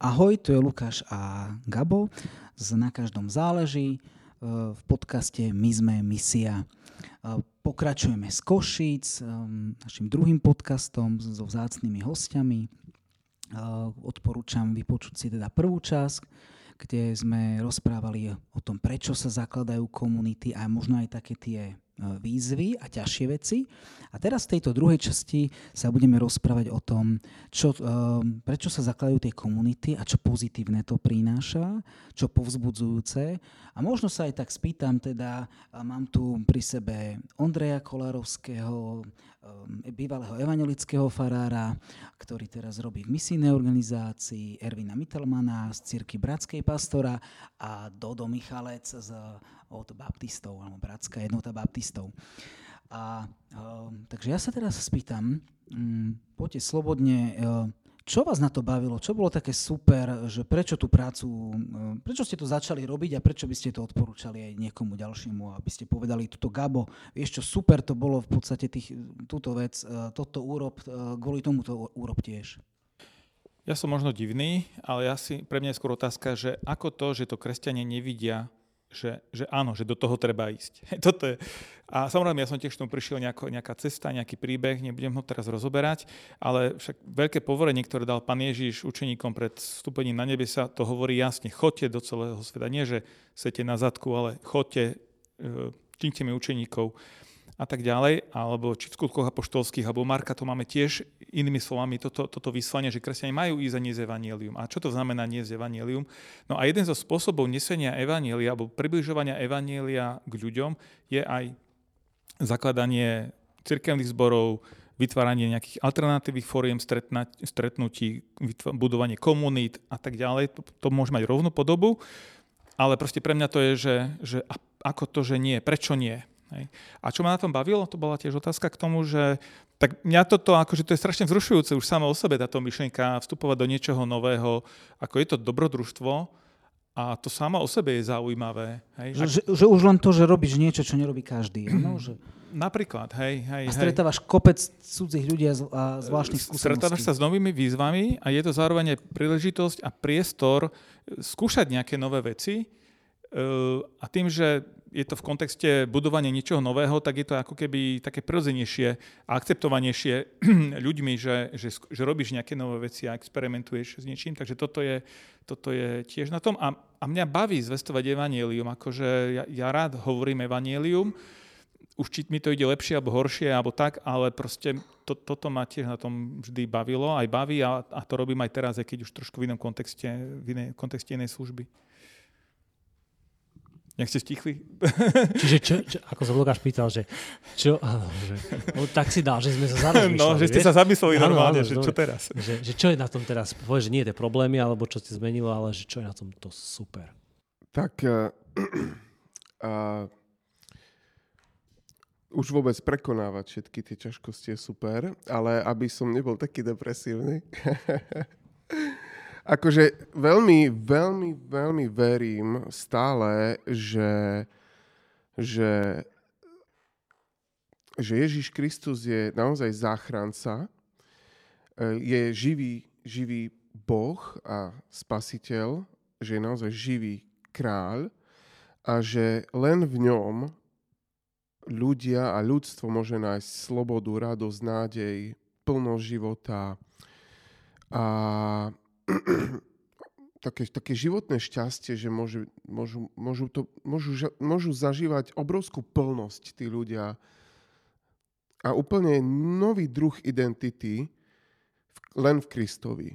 Ahoj, tu je Lukáš a Gabo z Na každom záleží v podcaste My sme misia. Pokračujeme z Košíc, našim druhým podcastom so vzácnými hostiami. Odporúčam vypočuť si teda prvú časť, kde sme rozprávali o tom, prečo sa zakladajú komunity a možno aj také tie výzvy a ťažšie veci. A teraz v tejto druhej časti sa budeme rozprávať o tom, čo, prečo sa zakladajú tie komunity a čo pozitívne to prináša, čo povzbudzujúce. A možno sa aj tak spýtam, teda mám tu pri sebe Ondreja Kolárovského, bývalého evangelického farára, ktorý teraz robí v misijnej organizácii, Ervina Mittelmana z Cirky Bratskej pastora a Dodo Michalec z od baptistov, alebo Bratská jednota baptistov. A, uh, takže ja sa teraz spýtam, um, poďte slobodne, uh, čo vás na to bavilo? Čo bolo také super, že prečo tú prácu, uh, prečo ste to začali robiť a prečo by ste to odporúčali aj niekomu ďalšiemu, aby ste povedali, túto Gabo, vieš čo, super to bolo v podstate tých, túto vec, uh, toto úrob, uh, kvôli tomu to úrob tiež. Ja som možno divný, ale ja si, pre mňa je skôr otázka, že ako to, že to kresťania nevidia že, že áno, že do toho treba ísť. Toto je. A samozrejme, ja som tiež tomu prišiel nejako, nejaká cesta, nejaký príbeh, nebudem ho teraz rozoberať, ale však veľké povorenie, ktoré dal pán Ježiš učeníkom pred vstúpením na nebesa, to hovorí jasne, chodte do celého sveta. Nie, že sete na zadku, ale chodte, e, čínte mi učeníkov a tak ďalej, alebo či v skutkoch apoštolských, alebo Marka to máme tiež inými slovami toto, toto vyslanie, že kresťania majú ísť a niesť evanielium. A čo to znamená niesť evanielium? No a jeden zo spôsobov nesenia evanielia alebo približovania evanielia k ľuďom je aj zakladanie cirkevných zborov, vytváranie nejakých alternatívnych fóriem stretnutí, budovanie komunít a tak ďalej. To, to môže mať rovnú podobu, ale proste pre mňa to je, že, že ako to, že nie, prečo nie? Hej. A čo ma na tom bavilo, to bola tiež otázka k tomu, že tak mňa toto, akože to je strašne vzrušujúce už samo o sebe táto myšlienka vstupovať do niečoho nového, ako je to dobrodružstvo a to samo o sebe je zaujímavé. Hej. Že, že, že už len to, že robíš niečo, čo nerobí každý. No, že... Napríklad, hej, hej. A stretávaš hej. kopec cudzích ľudí a zvláštnych skúseností. Stretávaš sa s novými výzvami a je to zároveň príležitosť a priestor skúšať nejaké nové veci. A tým, že je to v kontexte budovania niečoho nového, tak je to ako keby také prirodzenejšie a akceptovanejšie ľuďmi, že, že, že robíš nejaké nové veci a experimentuješ s niečím. Takže toto je, toto je tiež na tom. A, a mňa baví zvestovať evanielium. Akože ja, ja rád hovorím evanielium. Už či mi to ide lepšie alebo horšie, alebo tak, ale proste to, toto ma tiež na tom vždy bavilo, aj baví a, a to robím aj teraz, aj keď už trošku v inom kontexte, v inej, kontexte inej služby. Nech ste stichli. Čiže čo, čo, ako sa Lukáš pýtal, že čo, že, no, tak si dal, že sme sa zamysleli. No, že ste vieš? sa zamysleli normálne, áno, že čo teraz. Že, že čo je na tom teraz, povedz, že nie tie problémy, alebo čo ste zmenilo, ale že čo je na tom to super. Tak uh, uh, už vôbec prekonávať všetky tie ťažkosti je super, ale aby som nebol taký depresívny, akože veľmi, veľmi, veľmi verím stále, že, že, že Ježiš Kristus je naozaj záchranca, e, je živý, živý Boh a spasiteľ, že je naozaj živý kráľ a že len v ňom ľudia a ľudstvo môže nájsť slobodu, radosť, nádej, plnosť života a také, také životné šťastie, že môžu, môžu, môžu, to, môžu, môžu zažívať obrovskú plnosť tí ľudia a úplne nový druh identity len v Kristovi.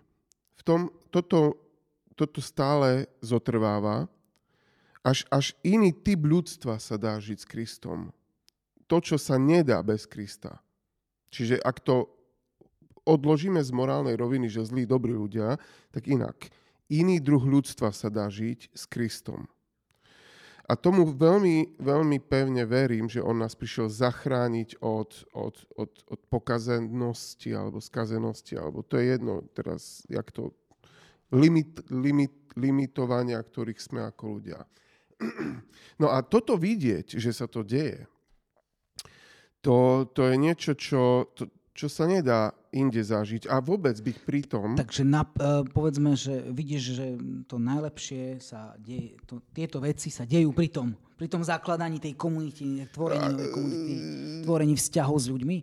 V tom toto, toto stále zotrváva, až, až iný typ ľudstva sa dá žiť s Kristom. To, čo sa nedá bez Krista. Čiže ak to odložíme z morálnej roviny, že zlí, dobrí ľudia, tak inak. Iný druh ľudstva sa dá žiť s Kristom. A tomu veľmi, veľmi pevne verím, že on nás prišiel zachrániť od, od, od, od pokazenosti alebo skazenosti, alebo to je jedno teraz, jak to limit, limit, limitovania, ktorých sme ako ľudia. No a toto vidieť, že sa to deje, to, to je niečo, čo, to, čo sa nedá inde zažiť a vôbec byť pri tom. Takže na, uh, povedzme, že vidíš, že to najlepšie sa deje, to, tieto veci sa dejú pri tom, pri tom zakladaní tej komunity, tvorení novej komunity, tvorení vzťahov s ľuďmi.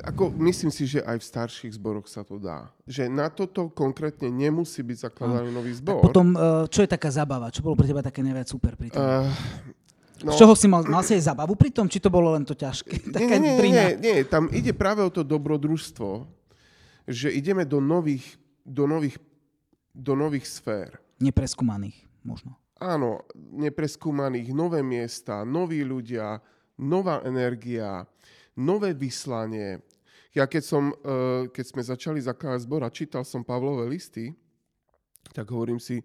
Ako, myslím si, že aj v starších zboroch sa to dá. Že na toto konkrétne nemusí byť zakladaný nový zbor. A potom, uh, čo je taká zabava? Čo bolo pre teba také najviac super pri tom? Uh, No. Z čoho si mal, mal si aj zabavu pri tom, či to bolo len to ťažké? Nie, nie, nie, nie, nie, tam ide práve o to dobrodružstvo, že ideme do nových, do nových, do nových sfér. Nepreskúmaných možno. Áno, nepreskúmaných, nové miesta, noví ľudia, nová energia, nové vyslanie. Ja keď, som, eh, keď sme začali zakladať zbor a čítal som Pavlové listy, tak hovorím si,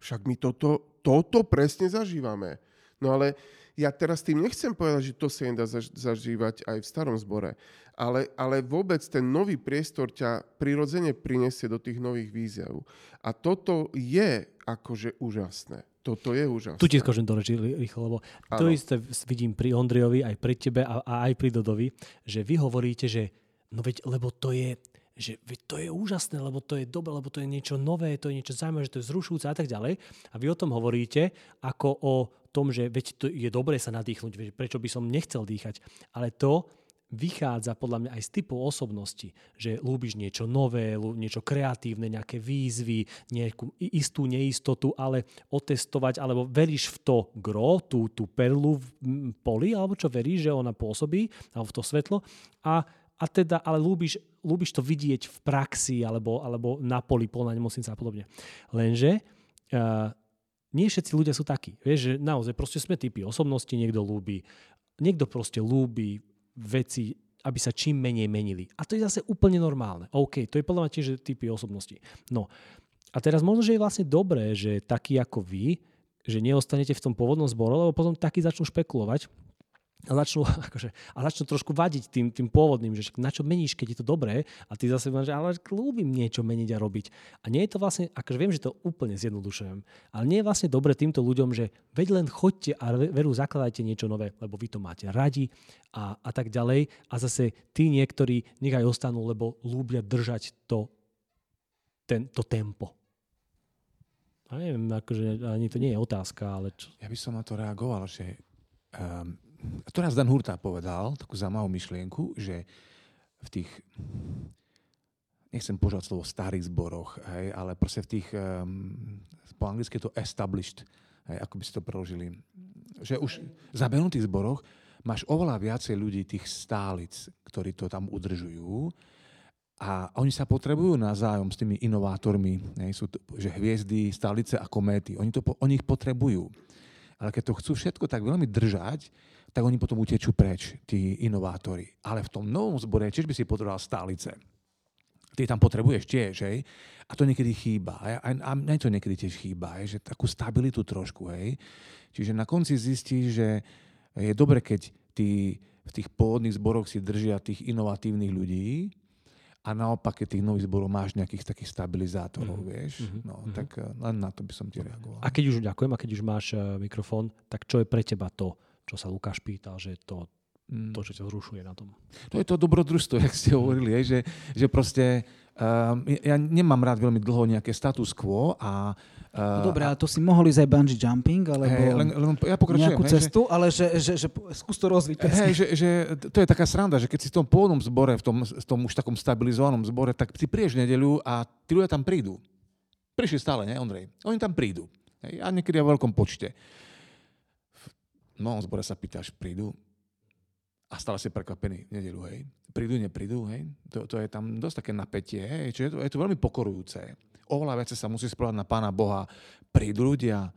však my toto, toto presne zažívame No ale ja teraz tým nechcem povedať, že to sa nedá zažívať aj v starom zbore, ale, ale vôbec ten nový priestor ťa prirodzene prinesie do tých nových víziev. A toto je akože úžasné. Toto je úžasné. Tu ti skočím do reči rýchlo, lebo ano. to isté vidím pri Ondrejovi, aj pri tebe a, a aj pri Dodovi, že vy hovoríte, že no veď, lebo to je, že veď to je úžasné, lebo to je dobré, lebo to je niečo nové, to je niečo zaujímavé, že to je zrušujúce a tak ďalej. A vy o tom hovoríte ako o tom, že veď to je dobré sa nadýchnuť, prečo by som nechcel dýchať. Ale to vychádza podľa mňa aj z typu osobnosti, že lúbiš niečo nové, niečo kreatívne, nejaké výzvy, nejakú istú neistotu, ale otestovať, alebo veríš v to gro, tú, tú perlu v poli, alebo čo veríš, že ona pôsobí, alebo v to svetlo a a teda, ale lúbiš, lúbiš to vidieť v praxi alebo, alebo na poli polná nemocnica a podobne. Lenže uh, nie všetci ľudia sú takí. Vieš, že naozaj proste sme typy osobnosti, niekto lúbi, niekto proste lúbi veci, aby sa čím menej menili. A to je zase úplne normálne. OK, to je podľa mňa tiež typy osobnosti. No a teraz možno, že je vlastne dobré, že takí ako vy, že neostanete v tom pôvodnom zbore, lebo potom takí začnú špekulovať a začnú, akože, a začnú trošku vadiť tým, tým pôvodným, že na čo meníš, keď je to dobré a ty zase máš, že ale ľúbim niečo meniť a robiť. A nie je to vlastne, akože viem, že to úplne zjednodušujem, ale nie je vlastne dobre týmto ľuďom, že veď len choďte a veru zakladajte niečo nové, lebo vy to máte radi a, a tak ďalej. A zase tí niektorí nechaj ostanú, lebo ľúbia držať to, ten, to tempo. A neviem, akože ani to nie je otázka, ale čo... Ja by som na to reagoval, že um, to raz Dan Hurta povedal, takú zaujímavú myšlienku, že v tých, nechcem požať slovo starých zboroch, hej, ale proste v tých, um, po anglicky je to established, hej, ako by si to preložili, že už v zabenutých zboroch máš oveľa viacej ľudí, tých stálic, ktorí to tam udržujú a oni sa potrebujú navzájom s tými inovátormi, hej, sú to, že hviezdy, stálice a kométy, oni, to, oni ich potrebujú. Ale keď to chcú všetko tak veľmi držať, tak oni potom utečú preč, tí inovátori. Ale v tom novom zbore tiež by si potreboval stálice. Ty tam potrebuješ tiež, hej? A to niekedy chýba. A, a, a to niekedy tiež chýba, hej? že takú stabilitu trošku, hej? Čiže na konci zistíš, že je dobre, keď tí, v tých pôvodných zboroch si držia tých inovatívnych ľudí, a naopak, keď tých nových zborov máš nejakých takých stabilizátorov, mm-hmm. vieš, mhm, no, mm-hmm. tak eh, len na to by som ti reagoval. A keď už ďakujem, a keď už máš uh, mikrofón, tak čo je pre teba to, čo sa Lukáš pýtal, že to. To, čo ťa zrušuje na tom. To je to dobrodružstvo, jak ste hovorili, že, že proste um, ja nemám rád veľmi dlho nejaké status quo a Uh, Dobre, ale to si mohol ísť aj bungee jumping, alebo hey, len, len, ja nejakú hej, cestu, že, ale že, že, že, skús to rozviť. Hej, že, že, to je taká sranda, že keď si v tom pôvodnom zbore, v tom, v tom už takom stabilizovanom zbore, tak si prídeš nedeľu a tí ľudia tam prídu. Prišli stále, ne, Ondrej? Oni tam prídu. Hej, a niekedy v veľkom počte novom zbore sa pýtaš, prídu? A stále si prekvapený v nedelu, hej. Prídu, neprídu, hej. To, to je tam dosť také napätie, hej. Čiže je to, je to veľmi pokorujúce. Oveľa viacej sa musí spravať na Pána Boha. Prídu ľudia,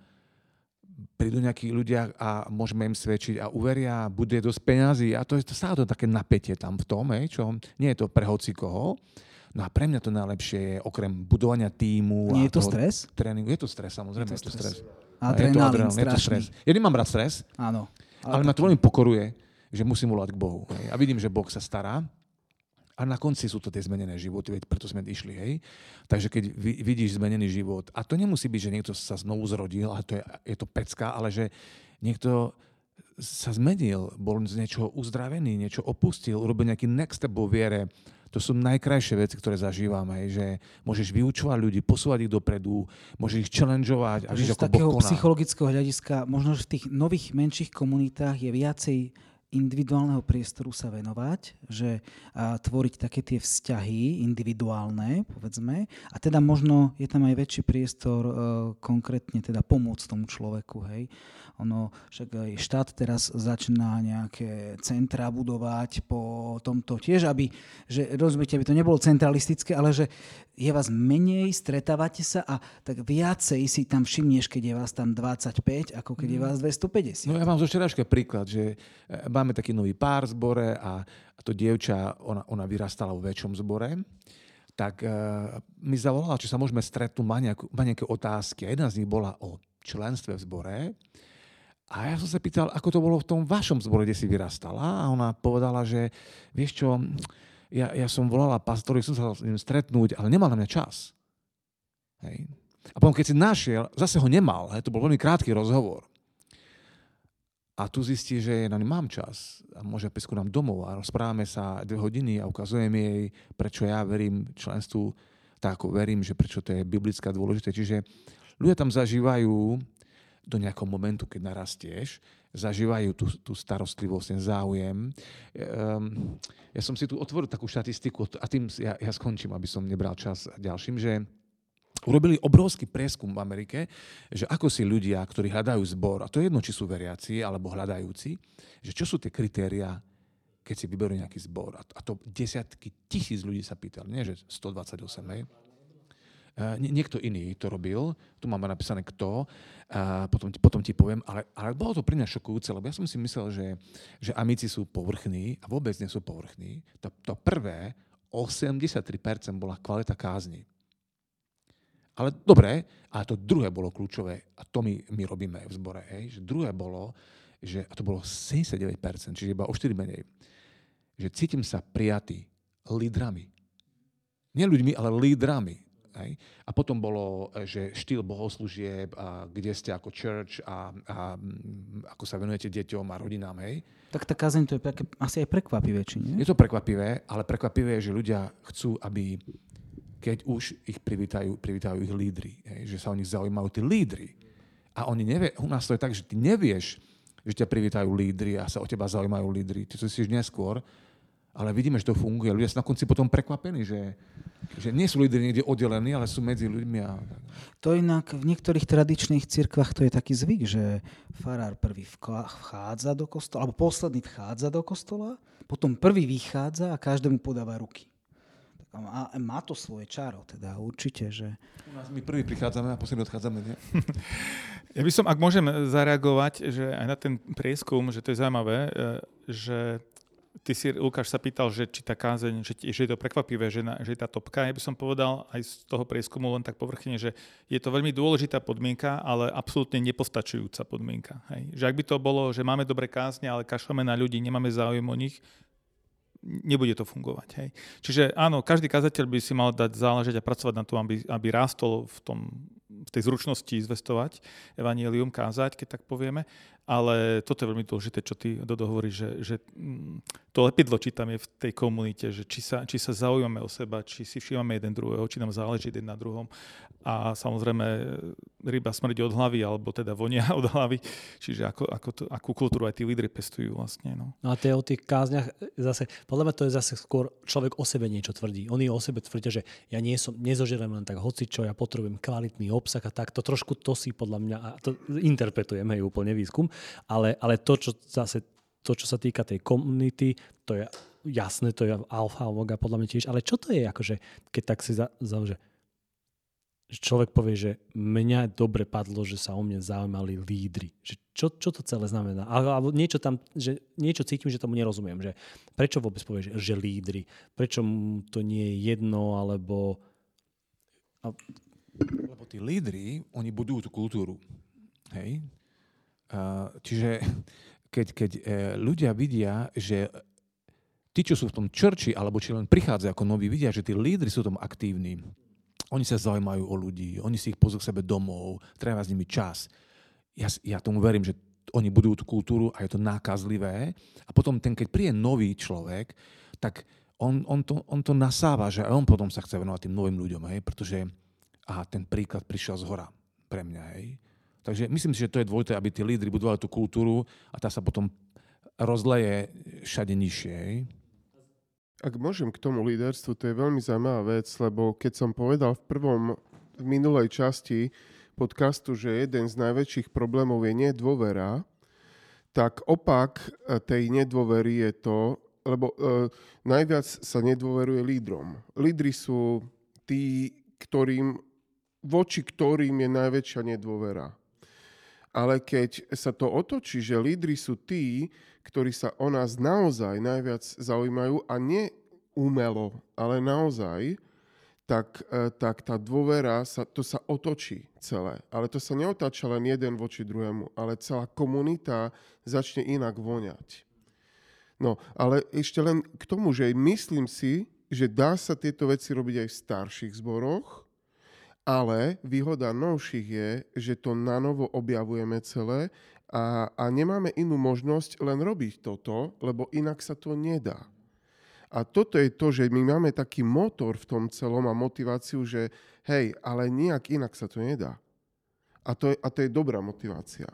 prídu nejakí ľudia a môžeme im svedčiť a uveria, bude dosť peňazí a to je to stále to také napätie tam v tom, hej, čo nie je to pre hoci koho. No a pre mňa to najlepšie je okrem budovania týmu. Nie a je to stres? Tréningu. Je to stres, samozrejme, je to, je to stres. stres. Adrenalín, je to, adrenalín, je to stres. Ja nemám rád stres, Áno. ale, ale ma to veľmi pokoruje, že musím volať k Bohu. Hej. A vidím, že Boh sa stará. A na konci sú to tie zmenené životy, veď preto sme išli, hej. Takže keď vidíš zmenený život, a to nemusí byť, že niekto sa znovu zrodil, a to je, je to pecka, ale že niekto sa zmenil, bol z niečoho uzdravený, niečo opustil, urobil nejaký next step vo viere. To sú najkrajšie veci, ktoré zažívame, že môžeš vyučovať ľudí, posúvať ich dopredu, môžeš ich challengeovať. A z takého psychologického hľadiska, možno, že v tých nových menších komunitách je viacej individuálneho priestoru sa venovať, že a, tvoriť také tie vzťahy individuálne, povedzme, a teda možno je tam aj väčší priestor e, konkrétne teda pomôcť tomu človeku, hej. Ono, však aj štát teraz začína nejaké centra budovať po tomto tiež, aby, že rozumiete, aby to nebolo centralistické, ale že je vás menej, stretávate sa a tak viacej si tam všimneš, keď je vás tam 25, ako keď je mm. vás 250. No ja mám zo včerajška príklad, že e, máme taký nový pár zbore a, a to dievča, ona, ona vyrastala v väčšom zbore tak uh, mi zavolala, či sa môžeme stretnúť, má, nejakú, má nejaké otázky. A jedna z nich bola o členstve v zbore. A ja som sa pýtal, ako to bolo v tom vašom zbore, kde si vyrastala. A ona povedala, že vieš čo, ja, ja som volala pastori, som sa s ním stretnúť, ale nemal na mňa čas. Hej. A potom, keď si našiel, zase ho nemal. Hej, to bol veľmi krátky rozhovor. A tu zistí, že na ňu mám čas a môže prísť nám domov a rozprávame sa dve hodiny a ukazujem jej, prečo ja verím členstvu tak, ako verím, že prečo to je biblická dôležité. Čiže ľudia tam zažívajú do nejakého momentu, keď narastieš, zažívajú tú, tú starostlivosť, ten záujem. Um, ja som si tu otvoril takú štatistiku a tým ja, ja skončím, aby som nebral čas ďalším, že urobili obrovský prieskum v Amerike, že ako si ľudia, ktorí hľadajú zbor, a to je jedno, či sú veriaci alebo hľadajúci, že čo sú tie kritéria, keď si vyberú nejaký zbor. A to desiatky tisíc ľudí sa pýtali, nie že 128, hej. Uh, niekto iný to robil, tu máme napísané kto, a potom, potom ti poviem, ale, ale bolo to pre mňa šokujúce, lebo ja som si myslel, že, že amici sú povrchní a vôbec nie sú povrchní. To, to prvé, 83% bola kvalita kázni. Ale dobre, ale to druhé bolo kľúčové a to my, my robíme v zbore. Hej, že druhé bolo, že, a to bolo 79%, čiže iba o 4 menej, že cítim sa prijatý lídrami. Nie ľuďmi, ale lídrami. Hej? A potom bolo, že štýl bohoslúžieb, a kde ste ako church a, a ako sa venujete deťom a rodinám. Hej? Tak tá kázeň to je asi aj prekvapivé, či nie? Je to prekvapivé, ale prekvapivé je, že ľudia chcú, aby keď už ich privítajú, privítajú ich lídry. Hej? Že sa o nich zaujímajú tí lídry. A oni nevie, u nás to je tak, že ty nevieš, že ťa privítajú lídry a sa o teba zaujímajú lídry. Ty to si neskôr, ale vidíme, že to funguje. Ľudia sú na konci potom prekvapení, že, že nie sú lídry niekde oddelení, ale sú medzi ľuďmi. A... To inak v niektorých tradičných cirkvách to je taký zvyk, že farár prvý vchádza do kostola, alebo posledný vchádza do kostola, potom prvý vychádza a každému podáva ruky. A má to svoje čaro, teda určite, že... U nás my prvý prichádzame a posledný odchádzame, nie? Ja by som, ak môžem zareagovať, že aj na ten prieskum, že to je zaujímavé, e, že Ty si, Lukáš, sa pýtal, že či tá kázeň, že, že je to prekvapivé, že, na, že je tá topka. Ja by som povedal aj z toho prieskumu len tak povrchne, že je to veľmi dôležitá podmienka, ale absolútne nepostačujúca podmienka. Hej. Že ak by to bolo, že máme dobré kázne, ale kašleme na ľudí, nemáme záujem o nich, nebude to fungovať. Hej. Čiže áno, každý kazateľ by si mal dať záležať a pracovať na tom, aby, aby rástol v tom v tej zručnosti zvestovať, evanielium kázať, keď tak povieme. Ale toto je veľmi dôležité, čo ty, Dodo, hovoríš, že, že mm, to lepidlo, či tam je v tej komunite, že či sa, či sa zaujímame o seba, či si všímame jeden druhého, či nám záleží jeden na druhom. A samozrejme, ryba smrdí od hlavy, alebo teda vonia od hlavy. Čiže ako, ako to, akú kultúru aj tí lídry pestujú vlastne. No. no a tie o tých kázniach, zase, podľa mňa to je zase skôr človek o sebe niečo tvrdí. Oni o sebe tvrdia, že ja nie som, nezožerem len tak hocičo, ja potrebujem kvalitný obsah a tak. To trošku to si podľa mňa, a to interpretujem, hej, úplne výskum, ale, ale to, čo zase to, čo sa týka tej komunity, to je jasné, to je alfa, omega podľa mňa tiež, ale čo to je, akože, keď tak si za, za že človek povie, že mňa dobre padlo, že sa o mne zaujímali lídry. Že čo, čo to celé znamená? Alebo niečo tam, že niečo cítim, že tomu nerozumiem. Že prečo vôbec povie, že, lídry? Prečo to nie je jedno, alebo... Lebo tí lídry, oni budujú tú kultúru. Hej? Čiže keď, keď e, ľudia vidia, že tí, čo sú v tom čerči, alebo či len prichádzajú ako noví, vidia, že tí lídry sú tam aktívni. Oni sa zaujímajú o ľudí, oni si ich pozú k sebe domov, treba s nimi čas. Ja, ja tomu verím, že oni budujú tú kultúru a je to nákazlivé. A potom ten, keď príde nový človek, tak on, on, to, on to nasáva, že on potom sa chce venovať tým novým ľuďom, hej, pretože aha, ten príklad prišiel z hora pre mňa. Hej. Takže myslím si, že to je dôležité, aby tí lídry budovali tú kultúru a tá sa potom rozleje všade nižšie. Ak môžem k tomu líderstvu, to je veľmi zaujímavá vec, lebo keď som povedal v prvom, v minulej časti podcastu, že jeden z najväčších problémov je nedôvera, tak opak e, tej nedôvery je to, lebo e, najviac sa nedôveruje lídrom. Lídry sú tí, ktorým, voči ktorým je najväčšia nedôvera. Ale keď sa to otočí, že lídry sú tí, ktorí sa o nás naozaj najviac zaujímajú a nie umelo, ale naozaj, tak, e, tak tá dôvera, sa, to sa otočí celé. Ale to sa neotáča len jeden voči druhému, ale celá komunita začne inak voňať. No, ale ešte len k tomu, že myslím si, že dá sa tieto veci robiť aj v starších zboroch, ale výhoda novších je, že to na novo objavujeme celé a, a nemáme inú možnosť len robiť toto, lebo inak sa to nedá. A toto je to, že my máme taký motor v tom celom a motiváciu, že hej, ale nejak inak sa to nedá. A to je, a to je dobrá motivácia.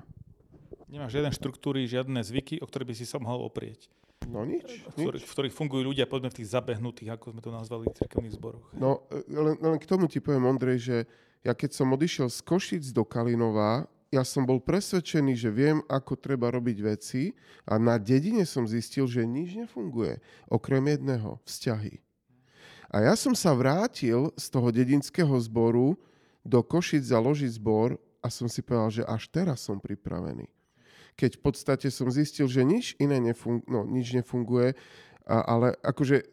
Nemáš žiadne štruktúry, žiadne zvyky, o ktoré by si sa mohol oprieť. No nič. V ktorých, v ktorých fungujú ľudia, poďme v tých zabehnutých, ako sme to nazvali, v cirkevných zboroch. No, len, len k tomu ti poviem, Ondrej, že ja keď som odišiel z Košic do Kalinova, ja som bol presvedčený, že viem, ako treba robiť veci a na dedine som zistil, že nič nefunguje, okrem jedného, vzťahy. A ja som sa vrátil z toho dedinského zboru do Košic založiť zbor a som si povedal, že až teraz som pripravený. Keď v podstate som zistil, že nič iné nefunguje, no, nič nefunguje, a, ale akože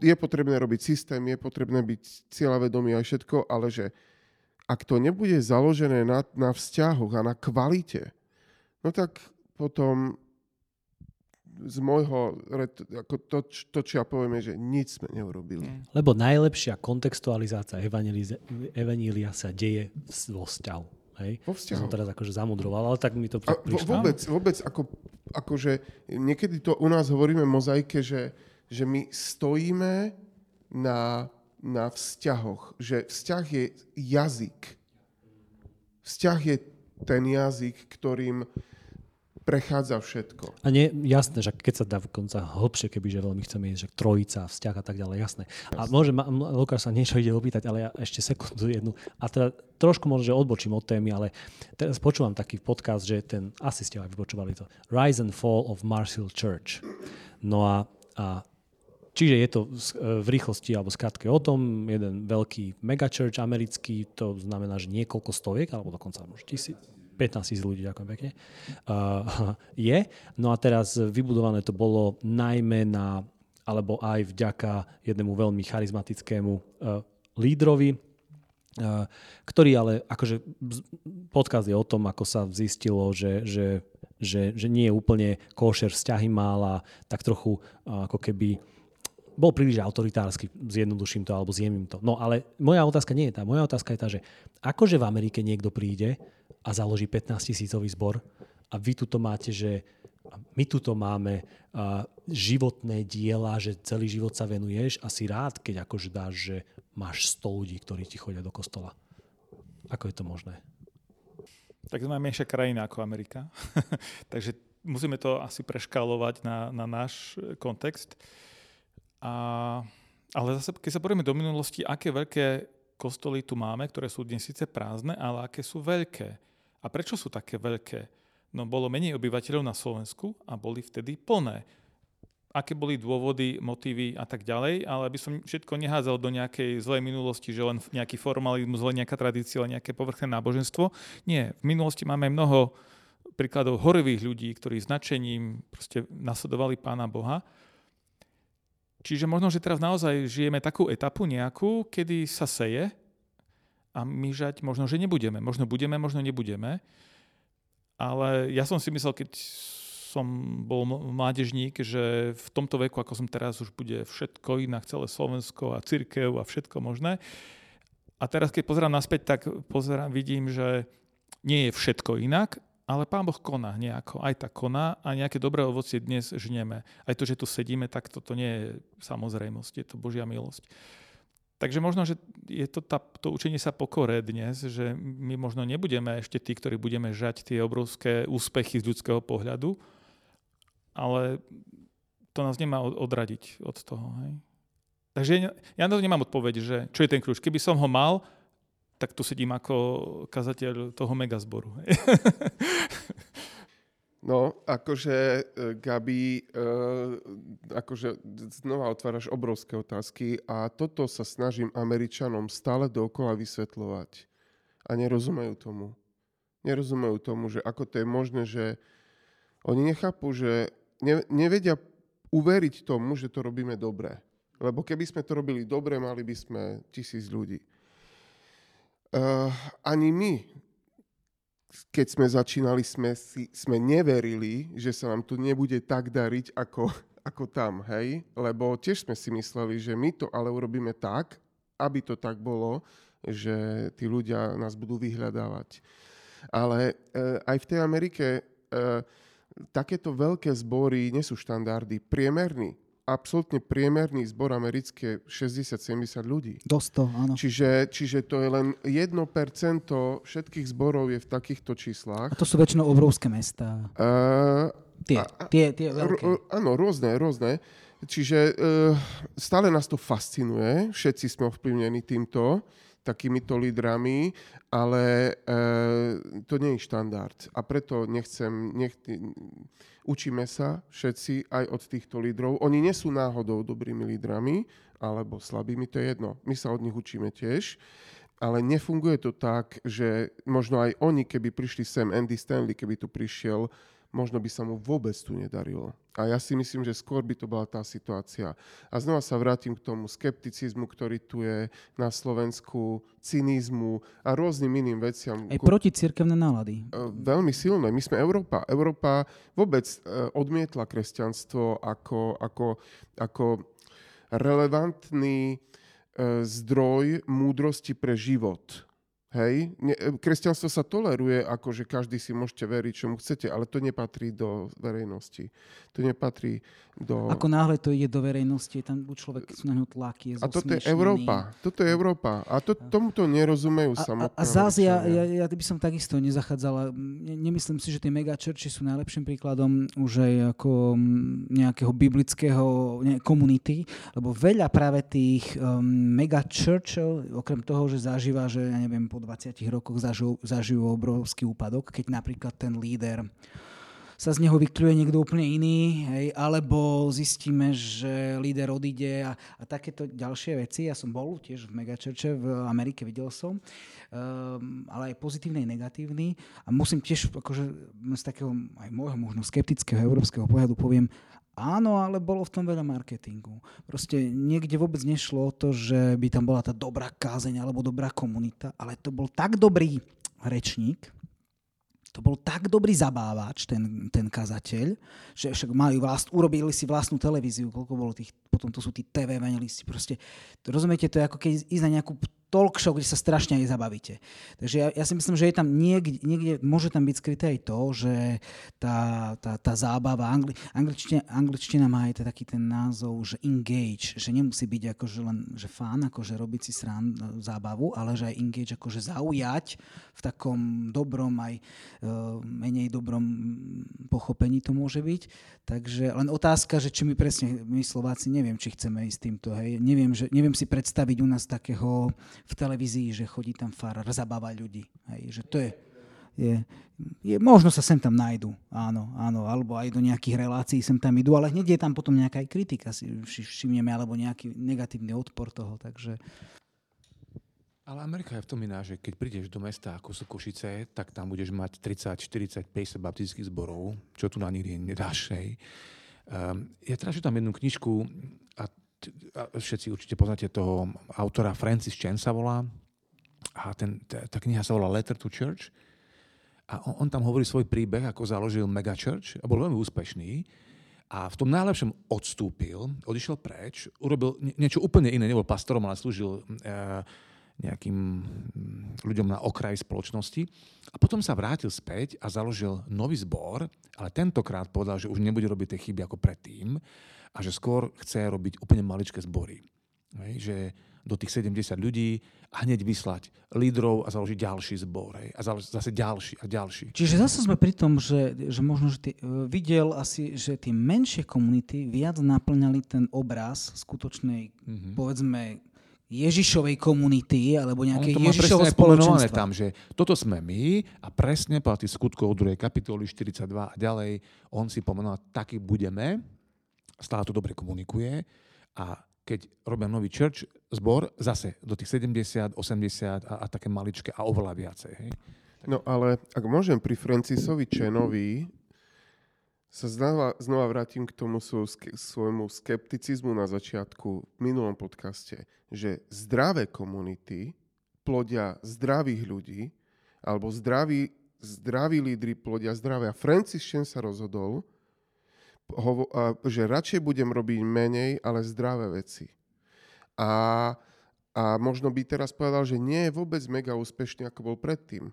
je potrebné robiť systém, je potrebné byť cieľavedomý aj všetko, ale že ak to nebude založené na, na vzťahoch a na kvalite, no tak potom z môjho, ako to, to, čo ja poviem, je, že nič sme neurobili. Lebo najlepšia kontextualizácia evanília sa deje vo vzťahu. Hej? Vo vzťahu. Som teraz akože zamudroval, ale tak mi to a Vôbec, vôbec ako, akože niekedy to u nás hovoríme mozaike, že, že my stojíme na na vzťahoch, že vzťah je jazyk. Vzťah je ten jazyk, ktorým prechádza všetko. A nie, jasné, že keď sa dá konca hlbšie, kebyže veľmi chceme ísť, že trojica, vzťah a tak ďalej, jasné. jasné. A môže, Lukáš sa niečo ide opýtať, ale ja ešte sekundu jednu. A teda trošku možno, že odbočím od témy, ale teraz počúvam taký podcast, že ten, asi ste aj vypočúvali to, Rise and Fall of Marshall Church. No a, a Čiže je to v rýchlosti alebo skratke o tom, jeden veľký megachurch americký, to znamená, že niekoľko stoviek, alebo dokonca možno tisíc, 15 tisíc ľudí, ďakujem pekne, uh, je. No a teraz vybudované to bolo najmä na, alebo aj vďaka jednému veľmi charizmatickému uh, lídrovi, uh, ktorý ale, akože podcast je o tom, ako sa zistilo, že, že, že, že nie je úplne košer vzťahy mal a tak trochu uh, ako keby bol príliš autoritársky, zjednoduším to alebo zjemím to. No ale moja otázka nie je tá. Moja otázka je tá, že akože v Amerike niekto príde a založí 15 tisícový zbor a vy tu máte, že my tu máme uh, životné diela, že celý život sa venuješ a si rád, keď akože dáš, že máš 100 ľudí, ktorí ti chodia do kostola. Ako je to možné? Tak sme menšia krajina ako Amerika. Takže musíme to asi preškálovať na, na náš kontext. A, ale zase, keď sa porieme do minulosti, aké veľké kostoly tu máme, ktoré sú dnes síce prázdne, ale aké sú veľké. A prečo sú také veľké? No bolo menej obyvateľov na Slovensku a boli vtedy plné. Aké boli dôvody, motívy a tak ďalej, ale aby som všetko nehádzal do nejakej zlej minulosti, že len nejaký formalizmus, len nejaká tradícia, len nejaké povrchné náboženstvo. Nie, v minulosti máme mnoho príkladov horivých ľudí, ktorí značením proste nasledovali Pána Boha Čiže možno, že teraz naozaj žijeme takú etapu nejakú, kedy sa seje a my žať možno, že nebudeme. Možno budeme, možno nebudeme. Ale ja som si myslel, keď som bol mládežník, že v tomto veku, ako som teraz, už bude všetko inak, celé Slovensko a církev a všetko možné. A teraz, keď pozerám naspäť, tak pozerám, vidím, že nie je všetko inak, ale Pán Boh koná nejako, aj tak koná a nejaké dobré ovocie dnes žneme. Aj to, že tu sedíme, tak toto nie je samozrejmosť, je to Božia milosť. Takže možno, že je to tá, to učenie sa pokore dnes, že my možno nebudeme ešte tí, ktorí budeme žať tie obrovské úspechy z ľudského pohľadu, ale to nás nemá odradiť od toho. Hej? Takže ja na to nemám odpoveď, že čo je ten kľúč. Keby som ho mal, tak tu sedím ako kazateľ toho megazboru. No, akože, e, Gabi, uh, akože znova otváraš obrovské otázky a toto sa snažím Američanom stále dookola vysvetľovať. A nerozumejú tomu. Nerozumejú tomu, že ako to je možné, že oni nechápu, že ne, nevedia uveriť tomu, že to robíme dobre. Lebo keby sme to robili dobre, mali by sme tisíc ľudí. Uh, ani my, keď sme začínali, sme, si, sme neverili, že sa nám tu nebude tak dariť ako, ako tam, hej? Lebo tiež sme si mysleli, že my to ale urobíme tak, aby to tak bolo, že tí ľudia nás budú vyhľadávať. Ale uh, aj v tej Amerike uh, takéto veľké zbory nie sú štandardy. Priemerný absolútne priemerný zbor americké 60-70 ľudí. Dosť to, áno. Čiže, čiže to je len 1% všetkých zborov je v takýchto číslach. A to sú väčšinou obrovské mesta. Uh, tie, a, tie, tie veľké. R- áno, rôzne, rôzne. Čiže uh, stále nás to fascinuje, všetci sme ovplyvnení týmto takýmito lídrami, ale e, to nie je štandard. A preto nechcem, nech, učíme sa všetci aj od týchto lídrov. Oni nie sú náhodou dobrými lídrami alebo slabými, to je jedno. My sa od nich učíme tiež. Ale nefunguje to tak, že možno aj oni, keby prišli sem, Andy Stanley, keby tu prišiel, možno by sa mu vôbec tu nedarilo. A ja si myslím, že skôr by to bola tá situácia. A znova sa vrátim k tomu skepticizmu, ktorý tu je na Slovensku, cynizmu a rôznym iným veciam. Aj proti cirkevné nálady. E, veľmi silné. My sme Európa. Európa vôbec e, odmietla kresťanstvo ako, ako, ako relevantný e, zdroj múdrosti pre život Hej, e, kresťanstvo sa toleruje, ako že každý si môžete veriť, čomu chcete, ale to nepatrí do verejnosti. To nepatrí do... Ako náhle to ide do verejnosti, tam človek sú na ňu tlaky, je A toto je Európa. Toto je Európa. A to, tomuto nerozumejú samotné. A, a zás ja, ja, ja by som takisto nezachádzala. Nemyslím si, že tie megachurchy sú najlepším príkladom už aj ako nejakého biblického ne, komunity, lebo veľa práve tých um, megachurchov, okrem toho, že zažíva, že ja neviem, po 20 rokoch zažijú, zažijú obrovský úpadok, keď napríklad ten líder sa z neho vykľuje niekto úplne iný, hej, alebo zistíme, že líder odíde a, a takéto ďalšie veci. Ja som bol tiež v megachurche v Amerike, videl som, um, ale aj pozitívny, aj negatívny. A musím tiež akože, z takého aj môjho možno skeptického európskeho pohľadu poviem, Áno, ale bolo v tom veľa marketingu. Proste niekde vôbec nešlo o to, že by tam bola tá dobrá kázeň alebo dobrá komunita, ale to bol tak dobrý rečník, to bol tak dobrý zabávač, ten, ten kazateľ, že však mali vlast, urobili si vlastnú televíziu, koľko bolo tých, potom to sú tí TV evangelisti, proste, rozumiete, to je ako keď ísť na nejakú talk show, kde sa strašne aj zabavíte. Takže ja, ja si myslím, že je tam niekde, niekde, môže tam byť skryté aj to, že tá, tá, tá zábava, angli, angličtina, angličtina má aj taký ten názov, že engage, že nemusí byť akože len že fán, akože robiť si srán, e, zábavu, ale že aj engage, akože zaujať v takom dobrom aj uh, menej dobrom pochopení to môže byť. Takže len otázka, že či my presne, my Slováci, neviem, či chceme ísť týmto, hej. Neviem, že, neviem si predstaviť u nás takého v televízii, že chodí tam farár, zabáva ľudí. Hej, že to je, je, je, možno sa sem tam nájdu, áno, áno, alebo aj do nejakých relácií sem tam idú, ale hneď je tam potom nejaká aj kritika, si všimneme, alebo nejaký negatívny odpor toho, takže... Ale Amerika je v tom iná, že keď prídeš do mesta ako sú Košice, tak tam budeš mať 30, 40, 50 baptistických zborov, čo tu na nikdy nedáš. Hej. Um, ja teraz tam jednu knižku a všetci určite poznáte toho autora Francis Chan sa volá. A ten, tá, tá kniha sa volá Letter to Church. A on, on tam hovorí svoj príbeh, ako založil Mega Church a bol veľmi úspešný. A v tom najlepšom odstúpil, odišiel preč, urobil niečo úplne iné, nebol pastorom, ale slúžil uh, nejakým mm, ľuďom na okraji spoločnosti. A potom sa vrátil späť a založil nový zbor, ale tentokrát povedal, že už nebude robiť tie chyby ako predtým a že skôr chce robiť úplne maličké zbory. Hej, že do tých 70 ľudí a hneď vyslať lídrov a založiť ďalší zbor. Hej, a zase ďalší a ďalší. Čiže zase sme pri tom, že, že možno že ty, e, videl asi, že tie menšie komunity viac naplňali ten obraz skutočnej, mm-hmm. povedzme, Ježišovej komunity alebo nejakej Ježišovej spoločenstva. tam, že toto sme my a presne po tých skutkov 2. kapitoly 42 a ďalej on si pomenoval, taký budeme, stále to dobre komunikuje a keď robia nový church zbor, zase do tých 70, 80 a, a také maličké a oveľa viacej. Hej? No ale ak môžem pri Francisovi Čenovi sa znova, znova vrátim k tomu svojmu skepticizmu na začiatku v minulom podcaste, že zdravé komunity plodia zdravých ľudí, alebo zdraví, zdraví lídry plodia zdravé. A Francis Chen sa rozhodol, že radšej budem robiť menej, ale zdravé veci. A, a možno by teraz povedal, že nie je vôbec mega úspešný, ako bol predtým.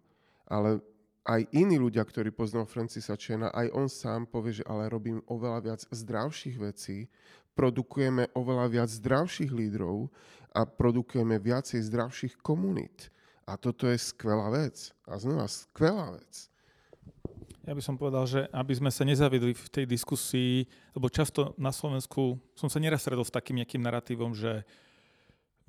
Ale aj iní ľudia, ktorí poznajú Francisa Chena, aj on sám povie, že ale robím oveľa viac zdravších vecí, produkujeme oveľa viac zdravších lídrov a produkujeme viacej zdravších komunít. A toto je skvelá vec. A znova skvelá vec. Ja by som povedal, že aby sme sa nezavidli v tej diskusii, lebo často na Slovensku som sa neraz stredol s takým nejakým narratívom, že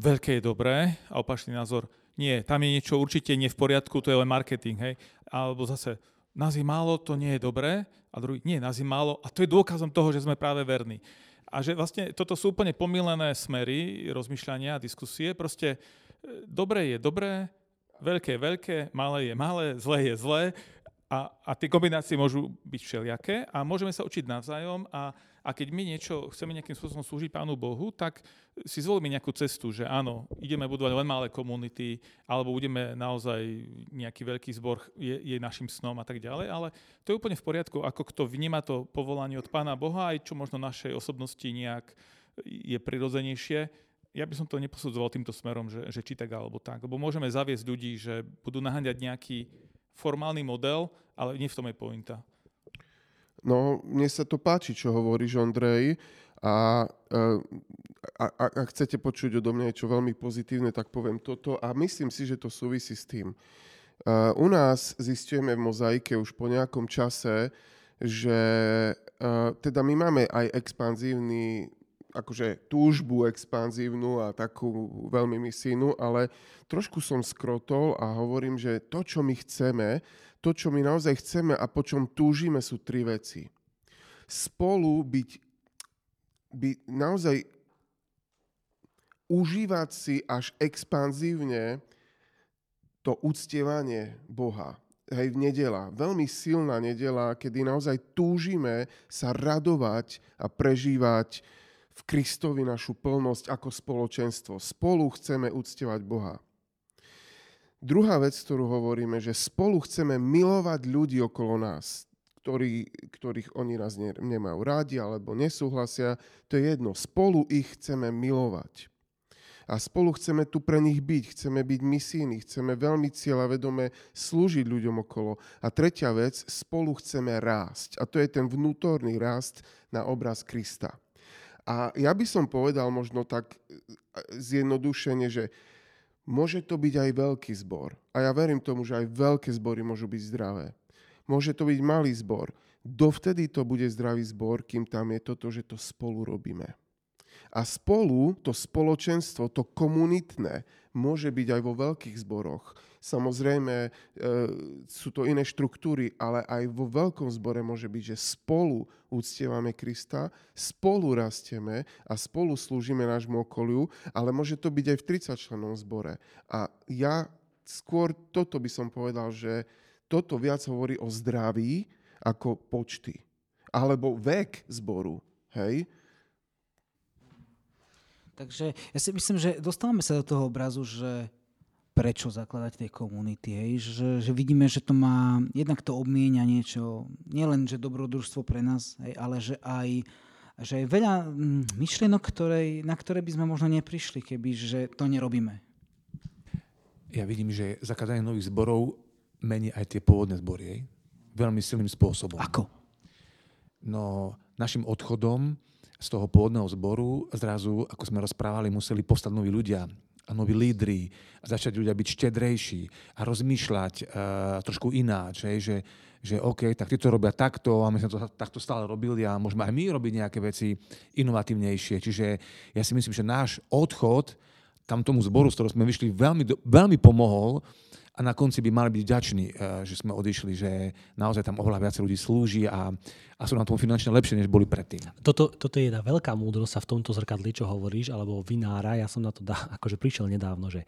veľké je dobré a opačný názor, nie, tam je niečo určite nie v poriadku, to je len marketing, hej. Alebo zase, nás je málo, to nie je dobré, a druhý, nie, nás je málo, a to je dôkazom toho, že sme práve verní. A že vlastne toto sú úplne pomílené smery rozmýšľania a diskusie. Proste e, dobré je dobré, veľké je veľké, malé je malé, zlé je zlé a, a tie kombinácie môžu byť všelijaké a môžeme sa učiť navzájom a, a keď my niečo chceme nejakým spôsobom slúžiť Pánu Bohu, tak si zvolíme nejakú cestu, že áno, ideme budovať len malé komunity, alebo budeme naozaj nejaký veľký zbor, je, je našim snom a tak ďalej, ale to je úplne v poriadku, ako kto vníma to povolanie od Pána Boha, aj čo možno našej osobnosti nejak je prirodzenejšie, ja by som to neposudzoval týmto smerom, že, že či tak alebo tak. Lebo môžeme zaviesť ľudí, že budú naháňať nejaký formálny model, ale nie v tom je pointa. No, mne sa to páči, čo hovoríš, Ondrej. A, e, a, a ak chcete počuť odo mňa niečo veľmi pozitívne, tak poviem toto. A myslím si, že to súvisí s tým. Uh, u nás zistujeme v mozaike už po nejakom čase, že uh, teda my máme aj expanzívny akože túžbu expanzívnu a takú veľmi misijnú, ale trošku som skrotol a hovorím, že to, čo my chceme, to, čo my naozaj chceme a po čom túžime, sú tri veci. Spolu byť, byť naozaj užívať si až expanzívne to uctievanie Boha. Hej, nedela, veľmi silná nedela, kedy naozaj túžime sa radovať a prežívať v Kristovi našu plnosť ako spoločenstvo. Spolu chceme uctievať Boha. Druhá vec, ktorú hovoríme, že spolu chceme milovať ľudí okolo nás, ktorí, ktorých oni nás ne, nemajú rádi alebo nesúhlasia, to je jedno. Spolu ich chceme milovať. A spolu chceme tu pre nich byť, chceme byť misijní, chceme veľmi cieľavedome slúžiť ľuďom okolo. A tretia vec, spolu chceme rásť. A to je ten vnútorný rast na obraz Krista. A ja by som povedal možno tak e, zjednodušene, že môže to byť aj veľký zbor. A ja verím tomu, že aj veľké zbory môžu byť zdravé. Môže to byť malý zbor. Dovtedy to bude zdravý zbor, kým tam je toto, že to spolu robíme. A spolu, to spoločenstvo, to komunitné, môže byť aj vo veľkých zboroch. Samozrejme, e, sú to iné štruktúry, ale aj vo veľkom zbore môže byť, že spolu uctievame Krista, spolu rastieme a spolu slúžime nášmu okoliu, ale môže to byť aj v 30 členom zbore. A ja skôr toto by som povedal, že toto viac hovorí o zdraví ako počty. Alebo vek zboru. Hej? Takže ja si myslím, že dostávame sa do toho obrazu, že prečo zakladať tie komunity, hej? Že, že vidíme, že to má, jednak to obmienia niečo, nielen, že dobrodružstvo pre nás, hej, ale že aj, že aj veľa mm, myšlienok, ktorej, na ktoré by sme možno neprišli, keby že to nerobíme. ja vidím, že zakladanie nových zborov mení aj tie pôvodné zbory. Hej? Veľmi silným spôsobom. Ako? No, našim odchodom z toho pôvodného zboru zrazu, ako sme rozprávali, museli postať noví ľudia a noví lídry a začať ľudia byť štedrejší a rozmýšľať uh, trošku ináč, hej, že, že OK, tak tí to robia takto a my sme to takto stále robili a môžeme aj my robiť nejaké veci inovatívnejšie. Čiže ja si myslím, že náš odchod tam tomu zboru, z ktorého sme vyšli, veľmi, veľmi pomohol a na konci by mali byť vďační, eh, že sme odišli, že naozaj tam oveľa viac ľudí slúži a, a sú na tom finančne lepšie, než boli predtým. Toto, toto je jedna veľká múdrosť sa v tomto zrkadli, čo hovoríš, alebo vinára. Ja som na to dá, akože prišiel nedávno, že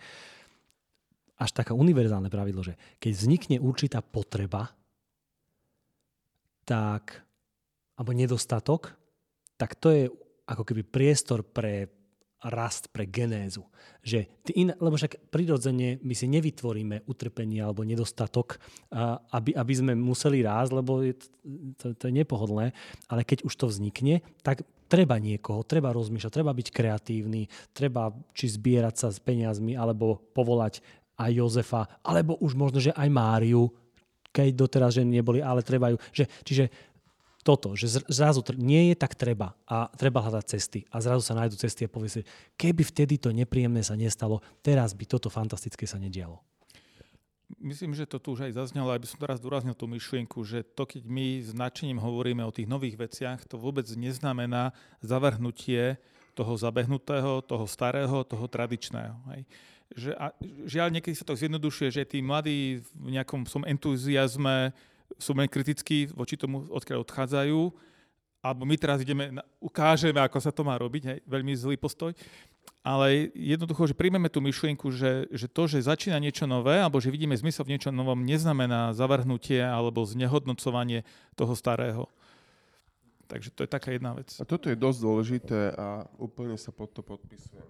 až taká univerzálne pravidlo, že keď vznikne určitá potreba, tak, alebo nedostatok, tak to je ako keby priestor pre rast pre genézu. Že in, lebo však prirodzene my si nevytvoríme utrpenie alebo nedostatok, aby, aby sme museli rásť, lebo je, to, to je nepohodlné, ale keď už to vznikne, tak treba niekoho, treba rozmýšľať, treba byť kreatívny, treba či zbierať sa s peniazmi, alebo povolať aj Jozefa, alebo už možno, že aj Máriu, keď doteraz že neboli, ale treba ju. Že, čiže toto, že zrazu nie je tak treba a treba hľadať cesty a zrazu sa nájdú cesty a povie si, keby vtedy to nepríjemné sa nestalo, teraz by toto fantastické sa nedialo. Myslím, že to tu už aj zaznelo, aby som teraz dôraznil tú myšlienku, že to, keď my s nadšením hovoríme o tých nových veciach, to vôbec neznamená zavrhnutie toho zabehnutého, toho starého, toho tradičného. Hej. Že, a, žiaľ, niekedy sa to zjednodušuje, že tí mladí v nejakom som entuziasme sú menej kritickí voči tomu, odkiaľ odchádzajú, alebo my teraz ideme, ukážeme, ako sa to má robiť, hej, veľmi zlý postoj, ale jednoducho, že príjmeme tú myšlienku, že, že to, že začína niečo nové, alebo že vidíme zmysel v niečom novom, neznamená zavrhnutie alebo znehodnocovanie toho starého. Takže to je taká jedna vec. A toto je dosť dôležité a úplne sa pod to podpisujem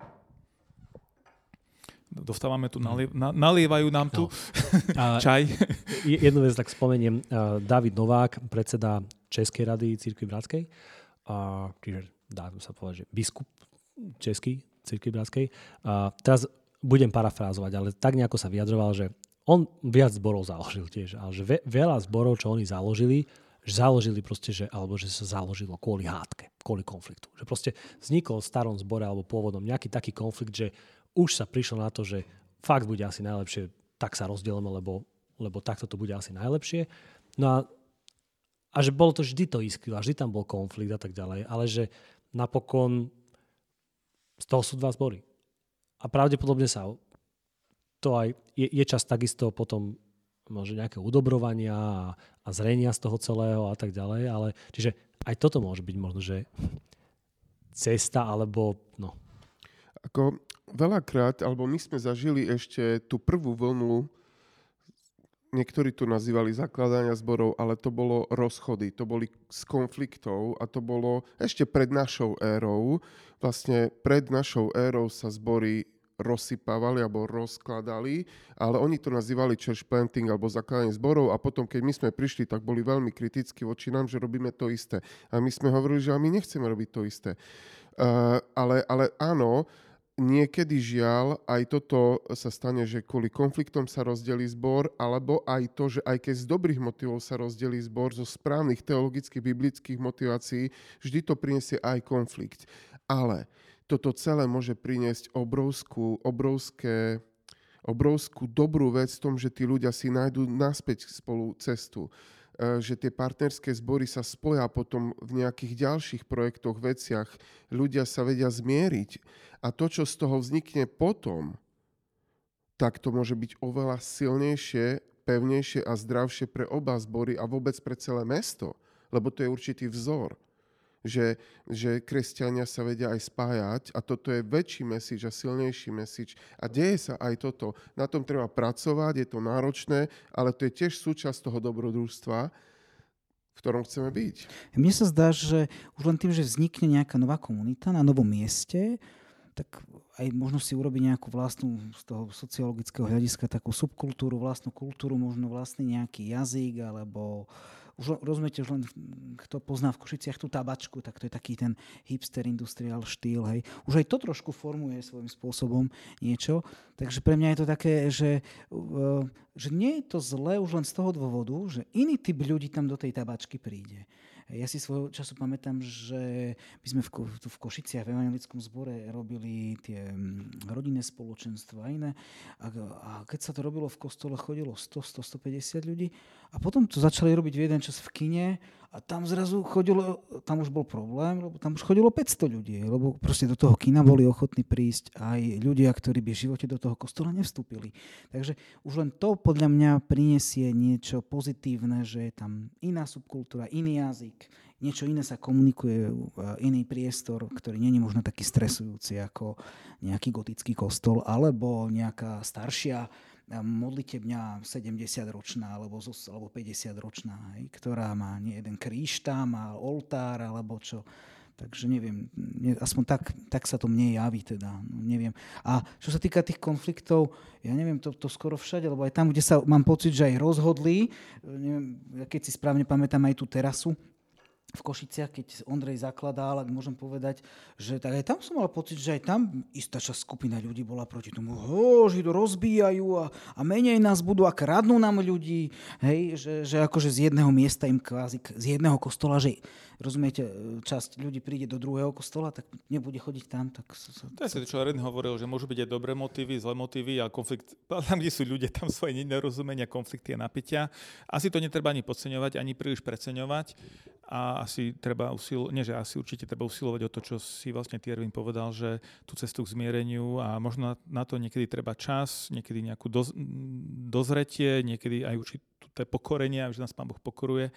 dostávame tu, nalie, na, nalievajú nám tu no. čaj. Jednu vec tak spomeniem. David Novák, predseda Českej rady Církvy Bratskej, čiže dá sa povedať, že biskup Český Církvy Bratskej. Teraz budem parafrázovať, ale tak nejako sa vyjadroval, že on viac zborov založil tiež, ale že veľa zborov, čo oni založili, že založili proste, že, alebo že sa založilo kvôli hádke, kvôli konfliktu. Že proste vznikol v starom zbore alebo pôvodom nejaký taký konflikt, že už sa prišlo na to, že fakt bude asi najlepšie, tak sa rozdielame, lebo, lebo takto to bude asi najlepšie. No a, a že bolo to vždy to iskry, a vždy tam bol konflikt a tak ďalej, ale že napokon z toho sú dva zbory. A pravdepodobne sa to aj, je, je čas takisto potom možno nejaké udobrovania a, a zrenia z toho celého a tak ďalej, ale čiže aj toto môže byť možno, že cesta alebo no. Ako veľakrát, alebo my sme zažili ešte tú prvú vlnu, niektorí tu nazývali zakladania zborov, ale to bolo rozchody, to boli z konfliktov a to bolo ešte pred našou érou. Vlastne pred našou érou sa zbory rozsypávali alebo rozkladali, ale oni to nazývali church planting alebo zakladanie zborov a potom, keď my sme prišli, tak boli veľmi kritickí voči nám, že robíme to isté. A my sme hovorili, že my nechceme robiť to isté. Uh, ale, ale áno, niekedy žiaľ aj toto sa stane, že kvôli konfliktom sa rozdelí zbor, alebo aj to, že aj keď z dobrých motivov sa rozdelí zbor, zo správnych teologických, biblických motivácií, vždy to priniesie aj konflikt. Ale toto celé môže priniesť obrovskú, obrovské, obrovskú dobrú vec v tom, že tí ľudia si nájdú naspäť spolu cestu. E, že tie partnerské zbory sa spoja potom v nejakých ďalších projektoch, veciach. Ľudia sa vedia zmieriť. A to, čo z toho vznikne potom, tak to môže byť oveľa silnejšie, pevnejšie a zdravšie pre oba zbory a vôbec pre celé mesto. Lebo to je určitý vzor že, že kresťania sa vedia aj spájať a toto je väčší mesič a silnejší mesič. A deje sa aj toto. Na tom treba pracovať, je to náročné, ale to je tiež súčasť toho dobrodružstva, v ktorom chceme byť. Mne sa zdá, že už len tým, že vznikne nejaká nová komunita na novom mieste, tak aj možno si urobiť nejakú vlastnú z toho sociologického hľadiska takú subkultúru, vlastnú kultúru, možno vlastný nejaký jazyk alebo už rozumiete, už len kto pozná v Košiciach tú tabačku, tak to je taký ten hipster industrial štýl, hej. Už aj to trošku formuje svojím spôsobom niečo, takže pre mňa je to také, že, uh, že nie je to zlé už len z toho dôvodu, že iný typ ľudí tam do tej tabačky príde. Ja si svojho času pamätám, že my sme v, tu v Košiciach v evangelickom zbore robili tie mm, rodinné spoločenstva a iné. A, a keď sa to robilo v kostole, chodilo 100-150 ľudí. A potom to začali robiť v jeden čas v kine a tam zrazu chodilo, tam už bol problém, lebo tam už chodilo 500 ľudí, lebo proste do toho kina boli ochotní prísť aj ľudia, ktorí by v živote do toho kostola nevstúpili. Takže už len to podľa mňa prinesie niečo pozitívne, že je tam iná subkultúra, iný jazyk, niečo iné sa komunikuje, iný priestor, ktorý není možno taký stresujúci ako nejaký gotický kostol, alebo nejaká staršia modlitebňa 70-ročná alebo, alebo 50-ročná, hej, ktorá má nie jeden kríž tam, má oltár alebo čo. Takže neviem, aspoň tak, tak sa to mne javí teda, no, neviem. A čo sa týka tých konfliktov, ja neviem, to, to skoro všade, lebo aj tam, kde sa mám pocit, že aj rozhodli, neviem, keď si správne pamätám aj tú terasu, v Košiciach, keď Ondrej zakladal, ak môžem povedať, že tak aj tam som mal pocit, že aj tam istá časť skupina ľudí bola proti tomu, že to rozbíjajú a, a menej nás budú a kradnú nám ľudí, hej, že, že akože z jedného miesta im kvázi, z jedného kostola, že rozumiete, časť ľudí príde do druhého kostola, tak nebude chodiť tam. Tak sa, to je to, čo Ren hovoril, že môžu byť aj dobré motívy, zlé motívy a konflikt, tam, kde sú ľudia, tam svoje nerozumenia, konflikty a napätia. Asi to netreba ani podceňovať, ani príliš preceňovať a asi treba usilovať, nie že asi určite treba usilovať o to, čo si vlastne Tiervin povedal, že tú cestu k zmiereniu a možno na to niekedy treba čas, niekedy nejakú doz, dozretie, niekedy aj určité pokorenie, že nás Pán Boh pokoruje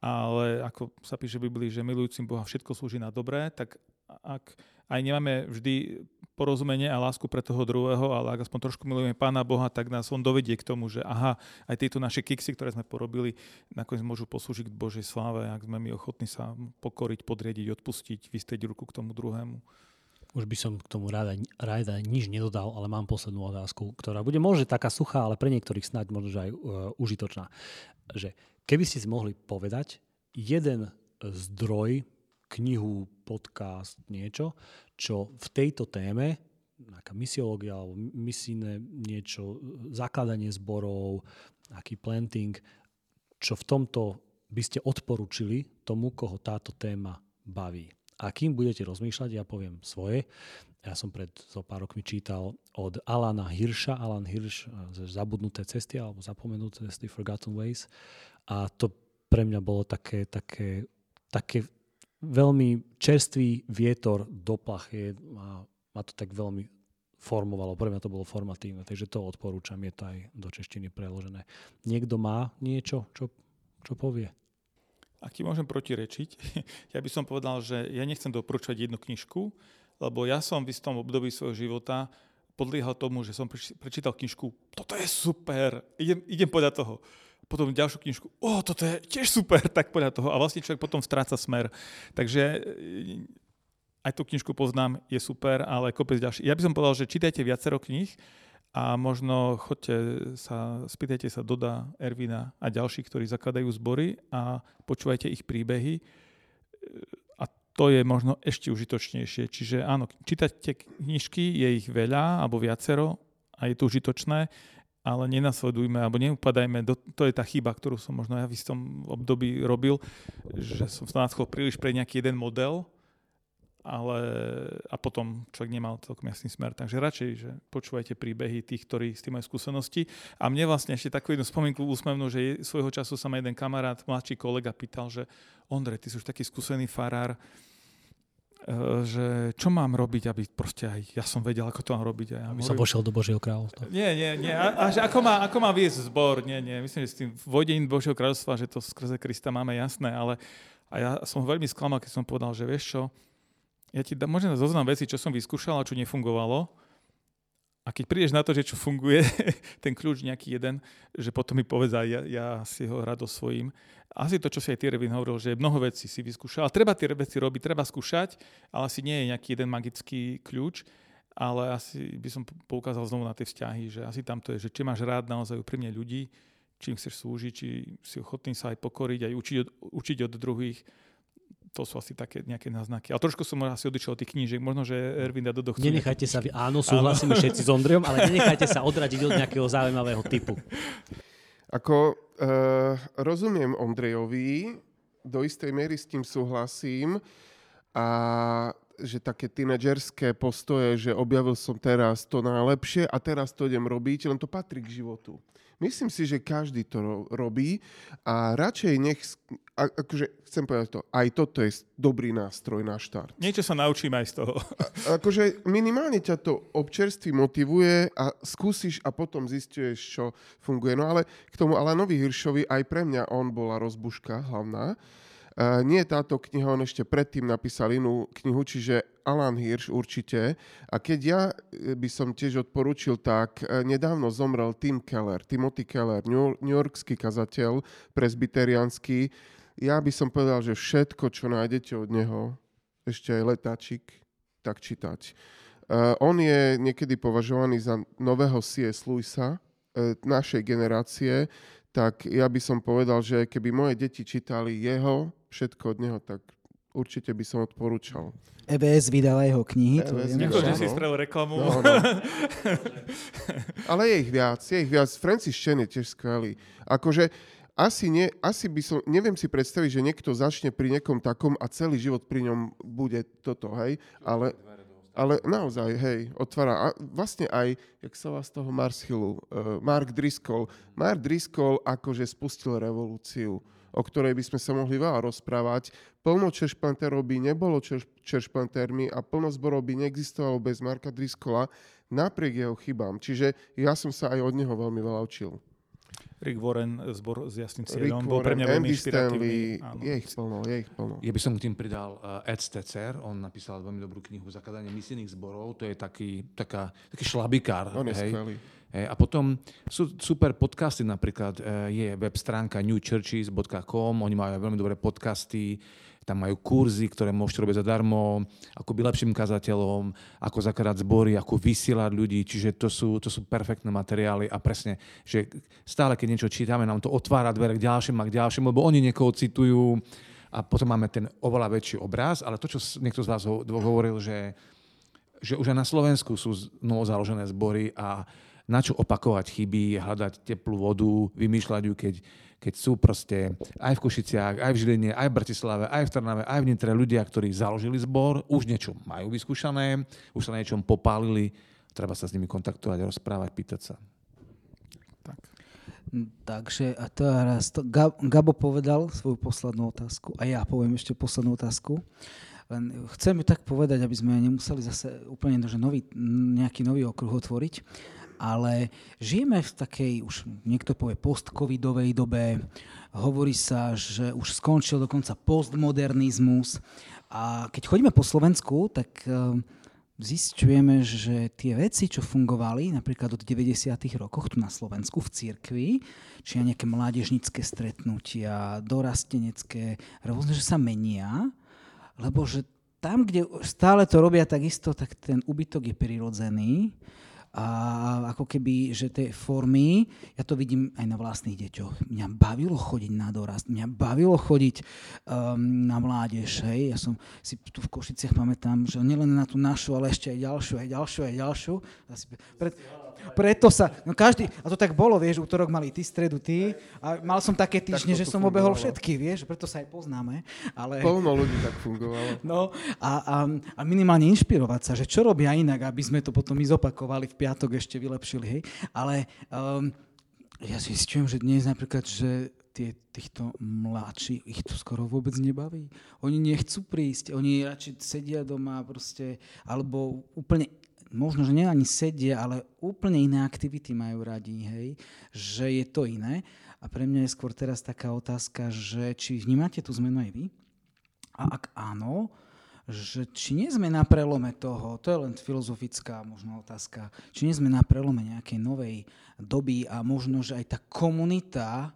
ale ako sa píše v Biblii, že milujúcim Boha všetko slúži na dobré, tak ak aj nemáme vždy porozumenie a lásku pre toho druhého, ale ak aspoň trošku milujeme Pána Boha, tak nás on dovedie k tomu, že aha, aj tieto naše kiksy, ktoré sme porobili, nakoniec môžu poslúžiť k Božej sláve, ak sme my ochotní sa pokoriť, podriediť, odpustiť, vystrieť ruku k tomu druhému. Už by som k tomu ráda, ráda nič nedodal, ale mám poslednú otázku, ktorá bude možno taká suchá, ale pre niektorých snáď možno aj uh, užitočná. Že Keby ste si mohli povedať jeden zdroj, knihu, podcast, niečo, čo v tejto téme, nejaká misiológia alebo misijné niečo, zakladanie zborov, aký planting, čo v tomto by ste odporúčili tomu, koho táto téma baví. A kým budete rozmýšľať, ja poviem svoje. Ja som pred zo pár rokmi čítal od Alana Hirša, Alan Hirš, Zabudnuté cesty alebo Zapomenuté cesty, Forgotten Ways. A to pre mňa bolo také, také, také veľmi čerstvý vietor do plachy a ma to tak veľmi formovalo. Pre mňa to bolo formatívne, takže to odporúčam, je to aj do češtiny preložené. Niekto má niečo, čo, čo povie? Aký môžem protirečiť? Ja by som povedal, že ja nechcem doporučovať jednu knižku, lebo ja som v istom období svojho života podliehal tomu, že som prečítal knižku, toto je super, idem, idem podľa toho potom ďalšiu knižku, o, toto je tiež super, tak podľa toho. A vlastne človek potom stráca smer. Takže e, aj tú knižku poznám, je super, ale kopec ďalší. Ja by som povedal, že čítajte viacero kníh a možno chodte sa, spýtajte sa Doda, Ervina a ďalších, ktorí zakladajú zbory a počúvajte ich príbehy a to je možno ešte užitočnejšie. Čiže áno, čítajte knižky, je ich veľa alebo viacero a je to užitočné, ale nenasledujme alebo neupadajme, do, to je tá chyba, ktorú som možno ja v istom období robil, že som sa nadchol príliš pre nejaký jeden model, ale a potom človek nemal celkom jasný smer. Takže radšej, že počúvajte príbehy tých, ktorí s tým majú skúsenosti. A mne vlastne ešte takú jednu spomienku úsmevnú, že svojho času sa ma jeden kamarát, mladší kolega pýtal, že Ondrej, ty si už taký skúsený farár, Eh, že čo mám robiť, aby proste aj ja som vedel, ako to mám robiť. Ja aby som vošiel do Božieho kráľovstva. Nie, nie, nie. A, a že ako má, ako má viesť zbor? Nie, nie. Myslím, že s tým vodením Božieho kráľovstva, že to skrze Krista máme jasné, ale a ja som veľmi sklamal, keď som povedal, že vieš čo, ja ti dám zoznam veci, čo som vyskúšal a čo nefungovalo a keď prídeš na to, že čo funguje, ten kľúč nejaký jeden, že potom mi povedz aj ja, ja si ho rado svojím. Asi to, čo si aj Tyrevin hovoril, že mnoho vecí si vyskúšal. Treba tie veci robiť, treba skúšať, ale asi nie je nejaký jeden magický kľúč. Ale asi by som poukázal znovu na tie vzťahy, že asi tam to je, že či máš rád naozaj úprimne ľudí, čím chceš slúžiť, či si ochotný sa aj pokoriť, aj učiť od, učiť od druhých. To sú asi také nejaké náznaky. Ale trošku som asi odišiel od tých knížiek. Možno, že Ervin a Dodo chcú... Nenechajte sa, vy, áno, súhlasíme všetci s Ondrejom, ale nenechajte sa odradiť od nejakého zaujímavého typu. Ako uh, rozumiem Ondrejovi, do istej miery s tým súhlasím a že také tínedžerské postoje, že objavil som teraz to najlepšie a teraz to idem robiť, len to patrí k životu. Myslím si, že každý to robí a radšej nech, akože chcem povedať to, aj toto je dobrý nástroj na štart. Niečo sa naučím aj z toho. A, akože minimálne ťa to občerství motivuje a skúsiš a potom zistuješ, čo funguje. No ale k tomu Alanovi Hiršovi aj pre mňa on bola rozbuška hlavná, nie táto kniha, on ešte predtým napísal inú knihu, čiže Alan Hirsch určite. A keď ja e, by som tiež odporučil, tak uh, nedávno zomrel Tim Keller, Timothy Keller, New, Yorkský kazateľ, presbyterianský. Ja by som povedal, že všetko, čo nájdete od neho, ešte aj letáčik, tak čítať. On je niekedy považovaný za nového C.S. Lewisa, našej generácie, tak ja by som povedal, že keby moje deti čítali jeho, všetko od neho, tak určite by som odporúčal. EBS vydala jeho knihy. EBS Ďakujem, že si spravil reklamu. No, no. Ale je ich viac, je ich viac. Francis Chen je tiež skvelý. Akože asi, nie, asi by som, neviem si predstaviť, že niekto začne pri niekom takom a celý život pri ňom bude toto, hej, ale, ale naozaj, hej, otvára. A vlastne aj, jak sa vás toho Mars Hillu, uh, Mark Driscoll. Mark Driscoll akože spustil revolúciu o ktorej by sme sa mohli veľa rozprávať. Plno češplanterov by nebolo češ, češplantermi a plno zborov by neexistovalo bez Marka Driskola napriek jeho chybám. Čiže ja som sa aj od neho veľmi veľa učil. Rick Warren, zbor s jasným cieľom, bol pre mňa veľmi inšpiratívny. Je ich plno, je ich plno. Ja by som k tým pridal uh, Ed Stecer, on napísal veľmi dobrú knihu Zakladanie misijných zborov, to je taký, taká, taký šlabikár. On je hej. skvelý a potom sú super podcasty, napríklad e, je web stránka newchurches.com, oni majú veľmi dobré podcasty, tam majú kurzy, ktoré môžete robiť zadarmo, ako byť lepším kazateľom, ako zakladať zbory, ako vysielať ľudí, čiže to sú, to sú perfektné materiály a presne, že stále keď niečo čítame, nám to otvára dvere k ďalším a k ďalším, lebo oni niekoho citujú a potom máme ten oveľa väčší obraz, ale to, čo niekto z vás hovoril, že, že už aj na Slovensku sú novo založené zbory a na čo opakovať chyby, hľadať teplú vodu, vymýšľať ju, keď, keď sú proste aj v Košiciach, aj v Žiline, aj v Bratislave, aj v Trnave, aj v Nitre ľudia, ktorí založili zbor, už niečo majú vyskúšané, už sa na niečom popálili, treba sa s nimi kontaktovať, rozprávať, pýtať sa. Tak. Takže a teraz to, Gabo povedal svoju poslednú otázku a ja poviem ešte poslednú otázku. Len chcem ju tak povedať, aby sme nemuseli zase úplne že nový, nejaký nový okruh otvoriť ale žijeme v takej, už niekto povie, post-covidovej dobe, hovorí sa, že už skončil dokonca postmodernizmus a keď chodíme po Slovensku, tak eh, zistujeme, že tie veci, čo fungovali napríklad od 90. rokoch tu na Slovensku v cirkvi, či nejaké mládežnické stretnutia, dorastenecké, rôzne, že sa menia, lebo že tam, kde stále to robia takisto, tak ten úbytok je prirodzený a ako keby, že tie formy, ja to vidím aj na vlastných deťoch. Mňa bavilo chodiť na dorast, mňa bavilo chodiť um, na mládež. Hej. Ja som si tu v Košiciach pamätám, že nielen na tú našu, ale ešte aj ďalšiu, aj ďalšiu, aj ďalšiu. Pred, preto sa, no každý, a to tak bolo, vieš, útorok mali ty, stredu ty, a mal som také týždne, že som obehol všetky, vieš, preto sa aj poznáme. Ale... Plno ľudí tak fungovalo. No a, a, a minimálne inšpirovať sa, že čo robia inak, aby sme to potom my zopakovali v piatok ešte vylepšili, hej. Ale um, ja si zistujem, že dnes napríklad, že tie, týchto mladší, ich to skoro vôbec nebaví. Oni nechcú prísť, oni radšej sedia doma proste, alebo úplne možno, že nie ani sedia, ale úplne iné aktivity majú radi, hej, že je to iné. A pre mňa je skôr teraz taká otázka, že či vnímate tú zmenu aj vy? A ak áno, že či nie sme na prelome toho, to je len filozofická možno otázka, či nie sme na prelome nejakej novej doby a možno, že aj tá komunita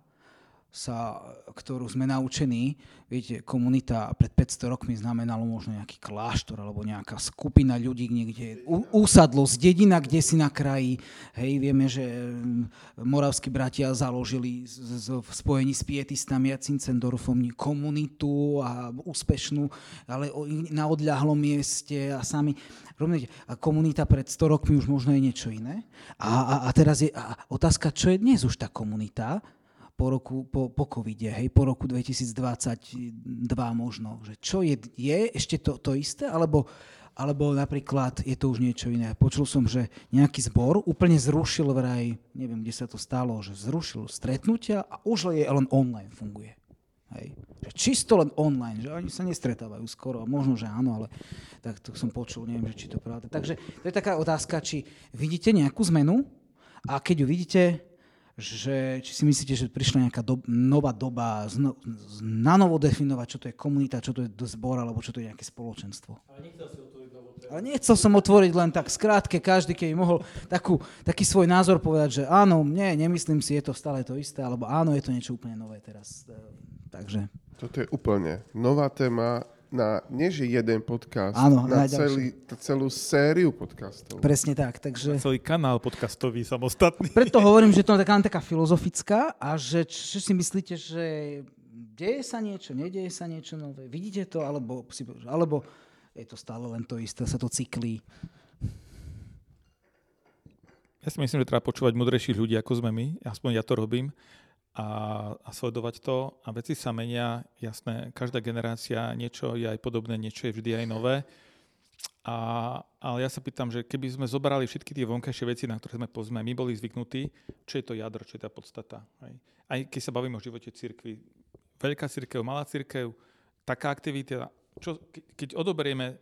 sa, ktorú sme naučení, viete, komunita pred 500 rokmi znamenalo možno nejaký kláštor alebo nejaká skupina ľudí niekde, úsadlosť, dedina, kde si na kraji. Hej, vieme, že mm, moravskí bratia založili z, z, v spojení s pietistami a Cincendorfom komunitu a úspešnú, ale na odľahlom mieste a sami. Rozumiete? A komunita pred 100 rokmi už možno je niečo iné. A, a, a teraz je a otázka, čo je dnes už tá komunita, po, roku, po, po covide, hej, po roku 2022 možno. Že čo je, je ešte to, to isté, alebo, alebo napríklad je to už niečo iné. Počul som, že nejaký zbor úplne zrušil vraj, neviem, kde sa to stalo, že zrušil stretnutia a už je len online funguje. Hej. Že čisto len online, že oni sa nestretávajú skoro, možno, že áno, ale tak to som počul, neviem, že či to pravda. Takže to je taká otázka, či vidíte nejakú zmenu a keď ju vidíte, že či si myslíte, že prišla nejaká do, nová doba zno, na novo definovať, čo to je komunita, čo to je zbor, alebo čo to je nejaké spoločenstvo. Ale nechcel si otvoriť Ale nechcel som otvoriť len tak skrátke, každý keby mohol takú, taký svoj názor povedať, že áno, nie, nemyslím si, je to stále to isté, alebo áno, je to niečo úplne nové teraz. Takže... Toto je úplne nová téma, na, nie že jeden podcast, Áno, na celý, celú sériu podcastov. Presne tak. Takže... Na celý kanál podcastový samostatný. Preto hovorím, že to je taká, taká filozofická a že čo si myslíte, že deje sa niečo, nedieje sa niečo nové, vidíte to, alebo, alebo je to stále len to isté, sa to cyklí. Ja si myslím, že treba počúvať mudrejších ľudí, ako sme my, aspoň ja to robím a, a sledovať to. A veci sa menia, jasné, každá generácia niečo je aj podobné, niečo je vždy aj nové. A, ale ja sa pýtam, že keby sme zobrali všetky tie vonkajšie veci, na ktoré sme povedzme my boli zvyknutí, čo je to jadro, čo je tá podstata. Hej. Aj keď sa bavíme o živote cirkvi, veľká cirkev, malá cirkev, taká aktivita, čo, keď odoberieme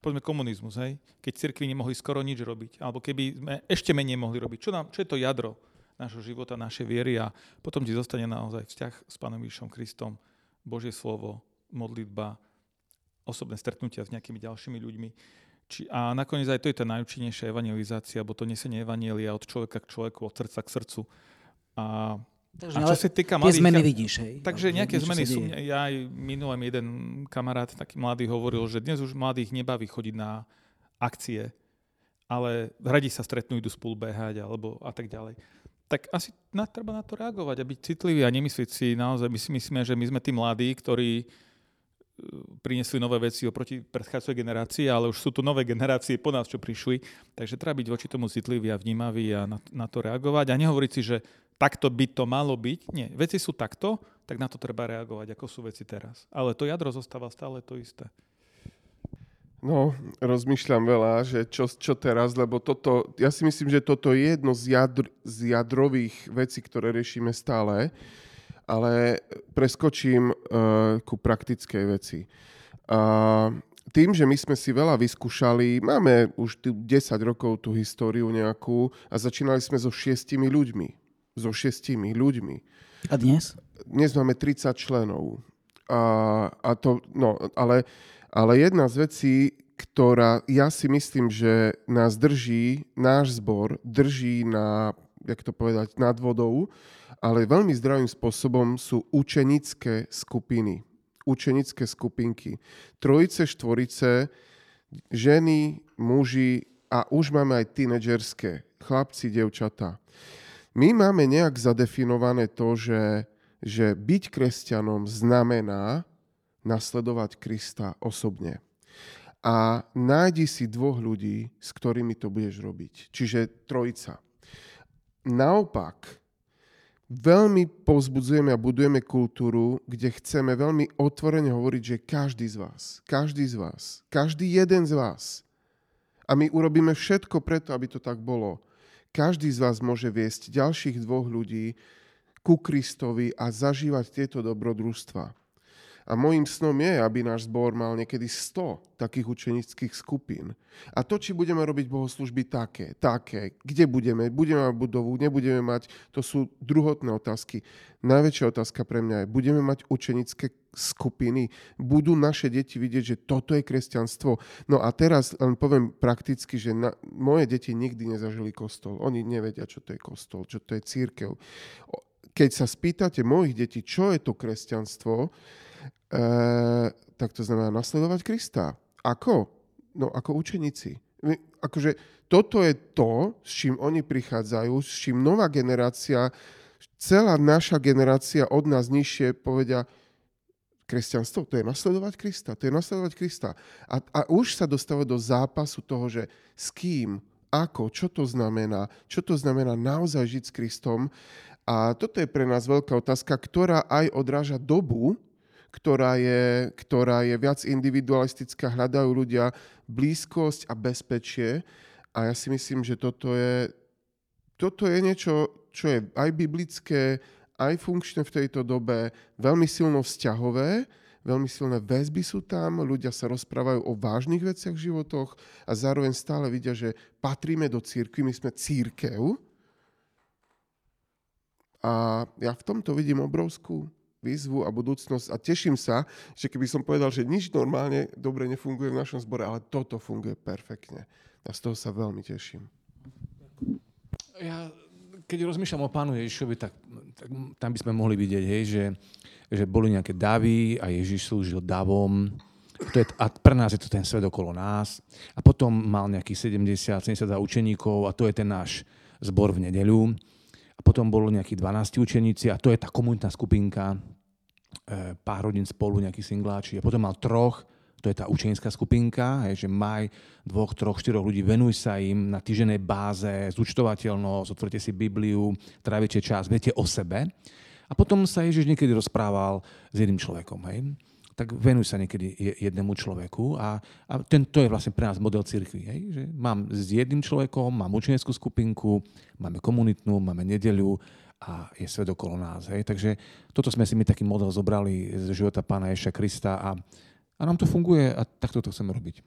povedzme komunizmus, hej, keď cirkvi nemohli skoro nič robiť, alebo keby sme ešte menej mohli robiť, čo, nám, čo je to jadro? Nášho života, našej viery a potom ti zostane naozaj vzťah s Pánom Ježišom Kristom, Božie slovo, modlitba, osobné stretnutia s nejakými ďalšími ľuďmi. Či, a nakoniec aj to je tá najúčinnejšia evangelizácia, alebo to nesenie evanielia od človeka k človeku, od srdca k srdcu. A Takže, a čo sa týka mladých... zmeny vidíš, hej? Takže nejaké zmeny sú... Ja aj minulý jeden kamarát, taký mladý, hovoril, že dnes už mladých nebaví chodiť na akcie, ale radi sa stretnú, idú spolu behať alebo a tak ďalej tak asi na, treba na to reagovať a byť citlivý a nemyslieť si naozaj, my si myslíme, že my sme tí mladí, ktorí e, priniesli nové veci oproti predchádzajúcej generácii, ale už sú tu nové generácie po nás, čo prišli, takže treba byť voči tomu citlivý a vnímavý a na, na to reagovať a nehovoriť si, že takto by to malo byť. Nie, veci sú takto, tak na to treba reagovať, ako sú veci teraz. Ale to jadro zostáva stále to isté. No, rozmýšľam veľa, že čo, čo teraz, lebo toto, ja si myslím, že toto je jedno z, jadr, z jadrových vecí, ktoré riešime stále, ale preskočím uh, ku praktickej veci. Uh, tým, že my sme si veľa vyskúšali, máme už 10 rokov tú históriu nejakú a začínali sme so šiestimi ľuďmi. So šiestimi ľuďmi. A dnes? Dnes máme 30 členov. A, a to, no, ale ale jedna z vecí, ktorá ja si myslím, že nás drží, náš zbor drží na, jak to povedať, nad vodou, ale veľmi zdravým spôsobom sú učenické skupiny. Učenické skupinky. Trojice, štvorice, ženy, muži a už máme aj tínedžerské, chlapci, devčatá. My máme nejak zadefinované to, že, že byť kresťanom znamená, nasledovať Krista osobne. A nájdi si dvoch ľudí, s ktorými to budeš robiť. Čiže trojica. Naopak, veľmi povzbudzujeme a budujeme kultúru, kde chceme veľmi otvorene hovoriť, že každý z vás, každý z vás, každý jeden z vás, a my urobíme všetko preto, aby to tak bolo, každý z vás môže viesť ďalších dvoch ľudí ku Kristovi a zažívať tieto dobrodružstva. A môjim snom je, aby náš zbor mal niekedy 100 takých učenických skupín. A to, či budeme robiť bohoslužby také, také, kde budeme, budeme mať budovu, nebudeme mať, to sú druhotné otázky. Najväčšia otázka pre mňa je, budeme mať učenické skupiny, budú naše deti vidieť, že toto je kresťanstvo. No a teraz len poviem prakticky, že na, moje deti nikdy nezažili kostol. Oni nevedia, čo to je kostol, čo to je církev keď sa spýtate mojich detí, čo je to kresťanstvo, e, tak to znamená nasledovať Krista. Ako? No ako učeníci. Akože toto je to, s čím oni prichádzajú, s čím nová generácia, celá naša generácia od nás nižšie povedia, kresťanstvo, to je nasledovať Krista, to je nasledovať Krista. A, a už sa dostáva do zápasu toho, že s kým, ako, čo to znamená, čo to znamená naozaj žiť s Kristom. A toto je pre nás veľká otázka, ktorá aj odráža dobu, ktorá je, ktorá je viac individualistická, hľadajú ľudia blízkosť a bezpečie. A ja si myslím, že toto je, toto je niečo, čo je aj biblické, aj funkčné v tejto dobe, veľmi silno vzťahové, veľmi silné väzby sú tam, ľudia sa rozprávajú o vážnych veciach v životoch a zároveň stále vidia, že patríme do církvy, my sme církev. A ja v tomto vidím obrovskú výzvu a budúcnosť a teším sa, že keby som povedal, že nič normálne dobre nefunguje v našom zbore, ale toto funguje perfektne. A z toho sa veľmi teším. Ja keď rozmýšľam o pánu Ježišovi, tak, tak tam by sme mohli vidieť, hej, že, že boli nejaké davy a Ježiš slúžil davom. To je, a pre nás je to ten svet okolo nás. A potom mal nejakých 70, 70 učeníkov a to je ten náš zbor v nedeľu. A potom bolo nejakých 12 učeníci a to je tá komunitná skupinka, e, pár rodín spolu, nejakí singláči. A potom mal troch to je tá učenská skupinka, hej, že maj dvoch, troch, štyroch ľudí, venuj sa im na týženej báze, zúčtovateľnosť, otvorte si Bibliu, trávite čas, viete o sebe. A potom sa Ježiš niekedy rozprával s jedným človekom. Hej. Tak venuj sa niekedy jednému človeku a, a ten, to je vlastne pre nás model cirkvi. Hej. Že mám s jedným človekom, mám učeneckú skupinku, máme komunitnú, máme nedeľu a je svet okolo nás. Hej. Takže toto sme si my taký model zobrali z života pána Ježa Krista a a nám to funguje a takto to chceme robiť.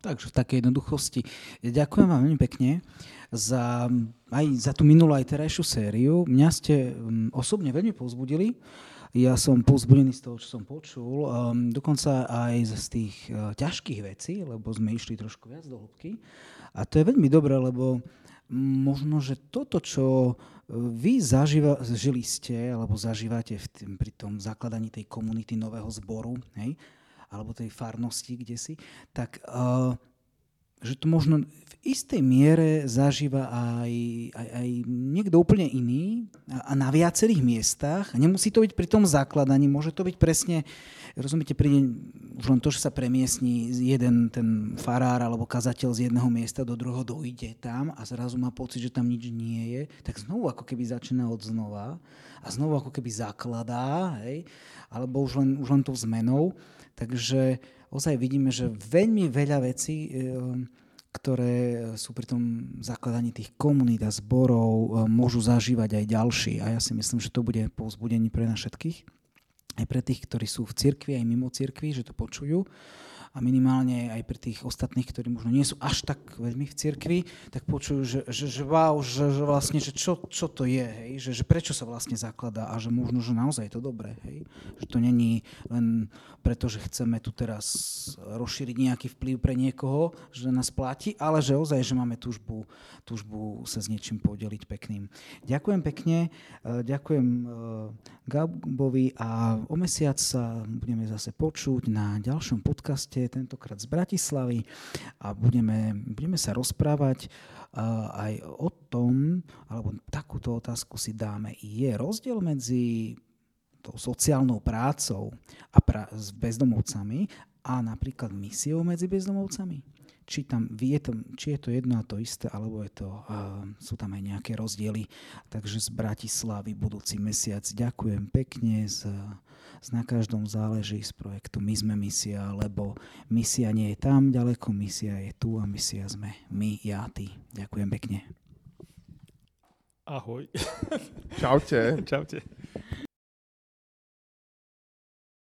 Takže v takej jednoduchosti. Ďakujem vám veľmi pekne za, aj za tú minulú aj terajšiu sériu. Mňa ste mm, osobne veľmi povzbudili. Ja som povzbudený z toho, čo som počul. Um, dokonca aj z tých uh, ťažkých vecí, lebo sme išli trošku viac do hĺbky. A to je veľmi dobré, lebo možno, že toto, čo vy zaživa, žili ste, alebo zažívate v tým, pri tom zakladaní tej komunity nového zboru, hej, alebo tej farnosti, kde si, tak uh, že to možno v istej miere zažíva aj, aj, aj niekto úplne iný a, a na viacerých miestach. A nemusí to byť pri tom zakladaní, môže to byť presne, rozumiete, príde už len to, že sa premiesní jeden ten farár alebo kazateľ z jedného miesta do druhého, dojde tam a zrazu má pocit, že tam nič nie je, tak znovu ako keby začína od znova a znovu ako keby zakladá, hej, alebo už len, už len tou zmenou. Takže ozaj vidíme, že veľmi veľa vecí e, ktoré sú pri tom zakladaní tých komunít a zborov, e, môžu zažívať aj ďalší. A ja si myslím, že to bude povzbudenie pre nás všetkých, aj pre tých, ktorí sú v cirkvi, aj mimo cirkvi, že to počujú a minimálne aj pri tých ostatných, ktorí možno nie sú až tak veľmi v cirkvi, tak počujú, že, že, že wow, že, že vlastne, že čo, čo to je, hej? Že, že prečo sa vlastne zakladá a že možno, že naozaj je to dobré. Hej? Že to není len preto, že chceme tu teraz rozšíriť nejaký vplyv pre niekoho, že nás platí, ale že ozaj, že máme túžbu, túžbu sa s niečím podeliť pekným. Ďakujem pekne, e, ďakujem e, Gabovi a o mesiac sa budeme zase počuť na ďalšom podcaste tentokrát z Bratislavy a budeme, budeme sa rozprávať aj o tom, alebo takúto otázku si dáme. Je rozdiel medzi tou sociálnou prácou a pra- s bezdomovcami a napríklad misiou medzi bezdomovcami? Či, tam, je to, či je to jedno a to isté, alebo je to, uh, sú tam aj nejaké rozdiely. Takže z Bratislavy budúci mesiac ďakujem pekne z z na každom záleží z projektu My sme misia, lebo misia nie je tam ďaleko, misia je tu a misia sme my, ja, ty. Ďakujem pekne. Ahoj. Čaute. Čaute.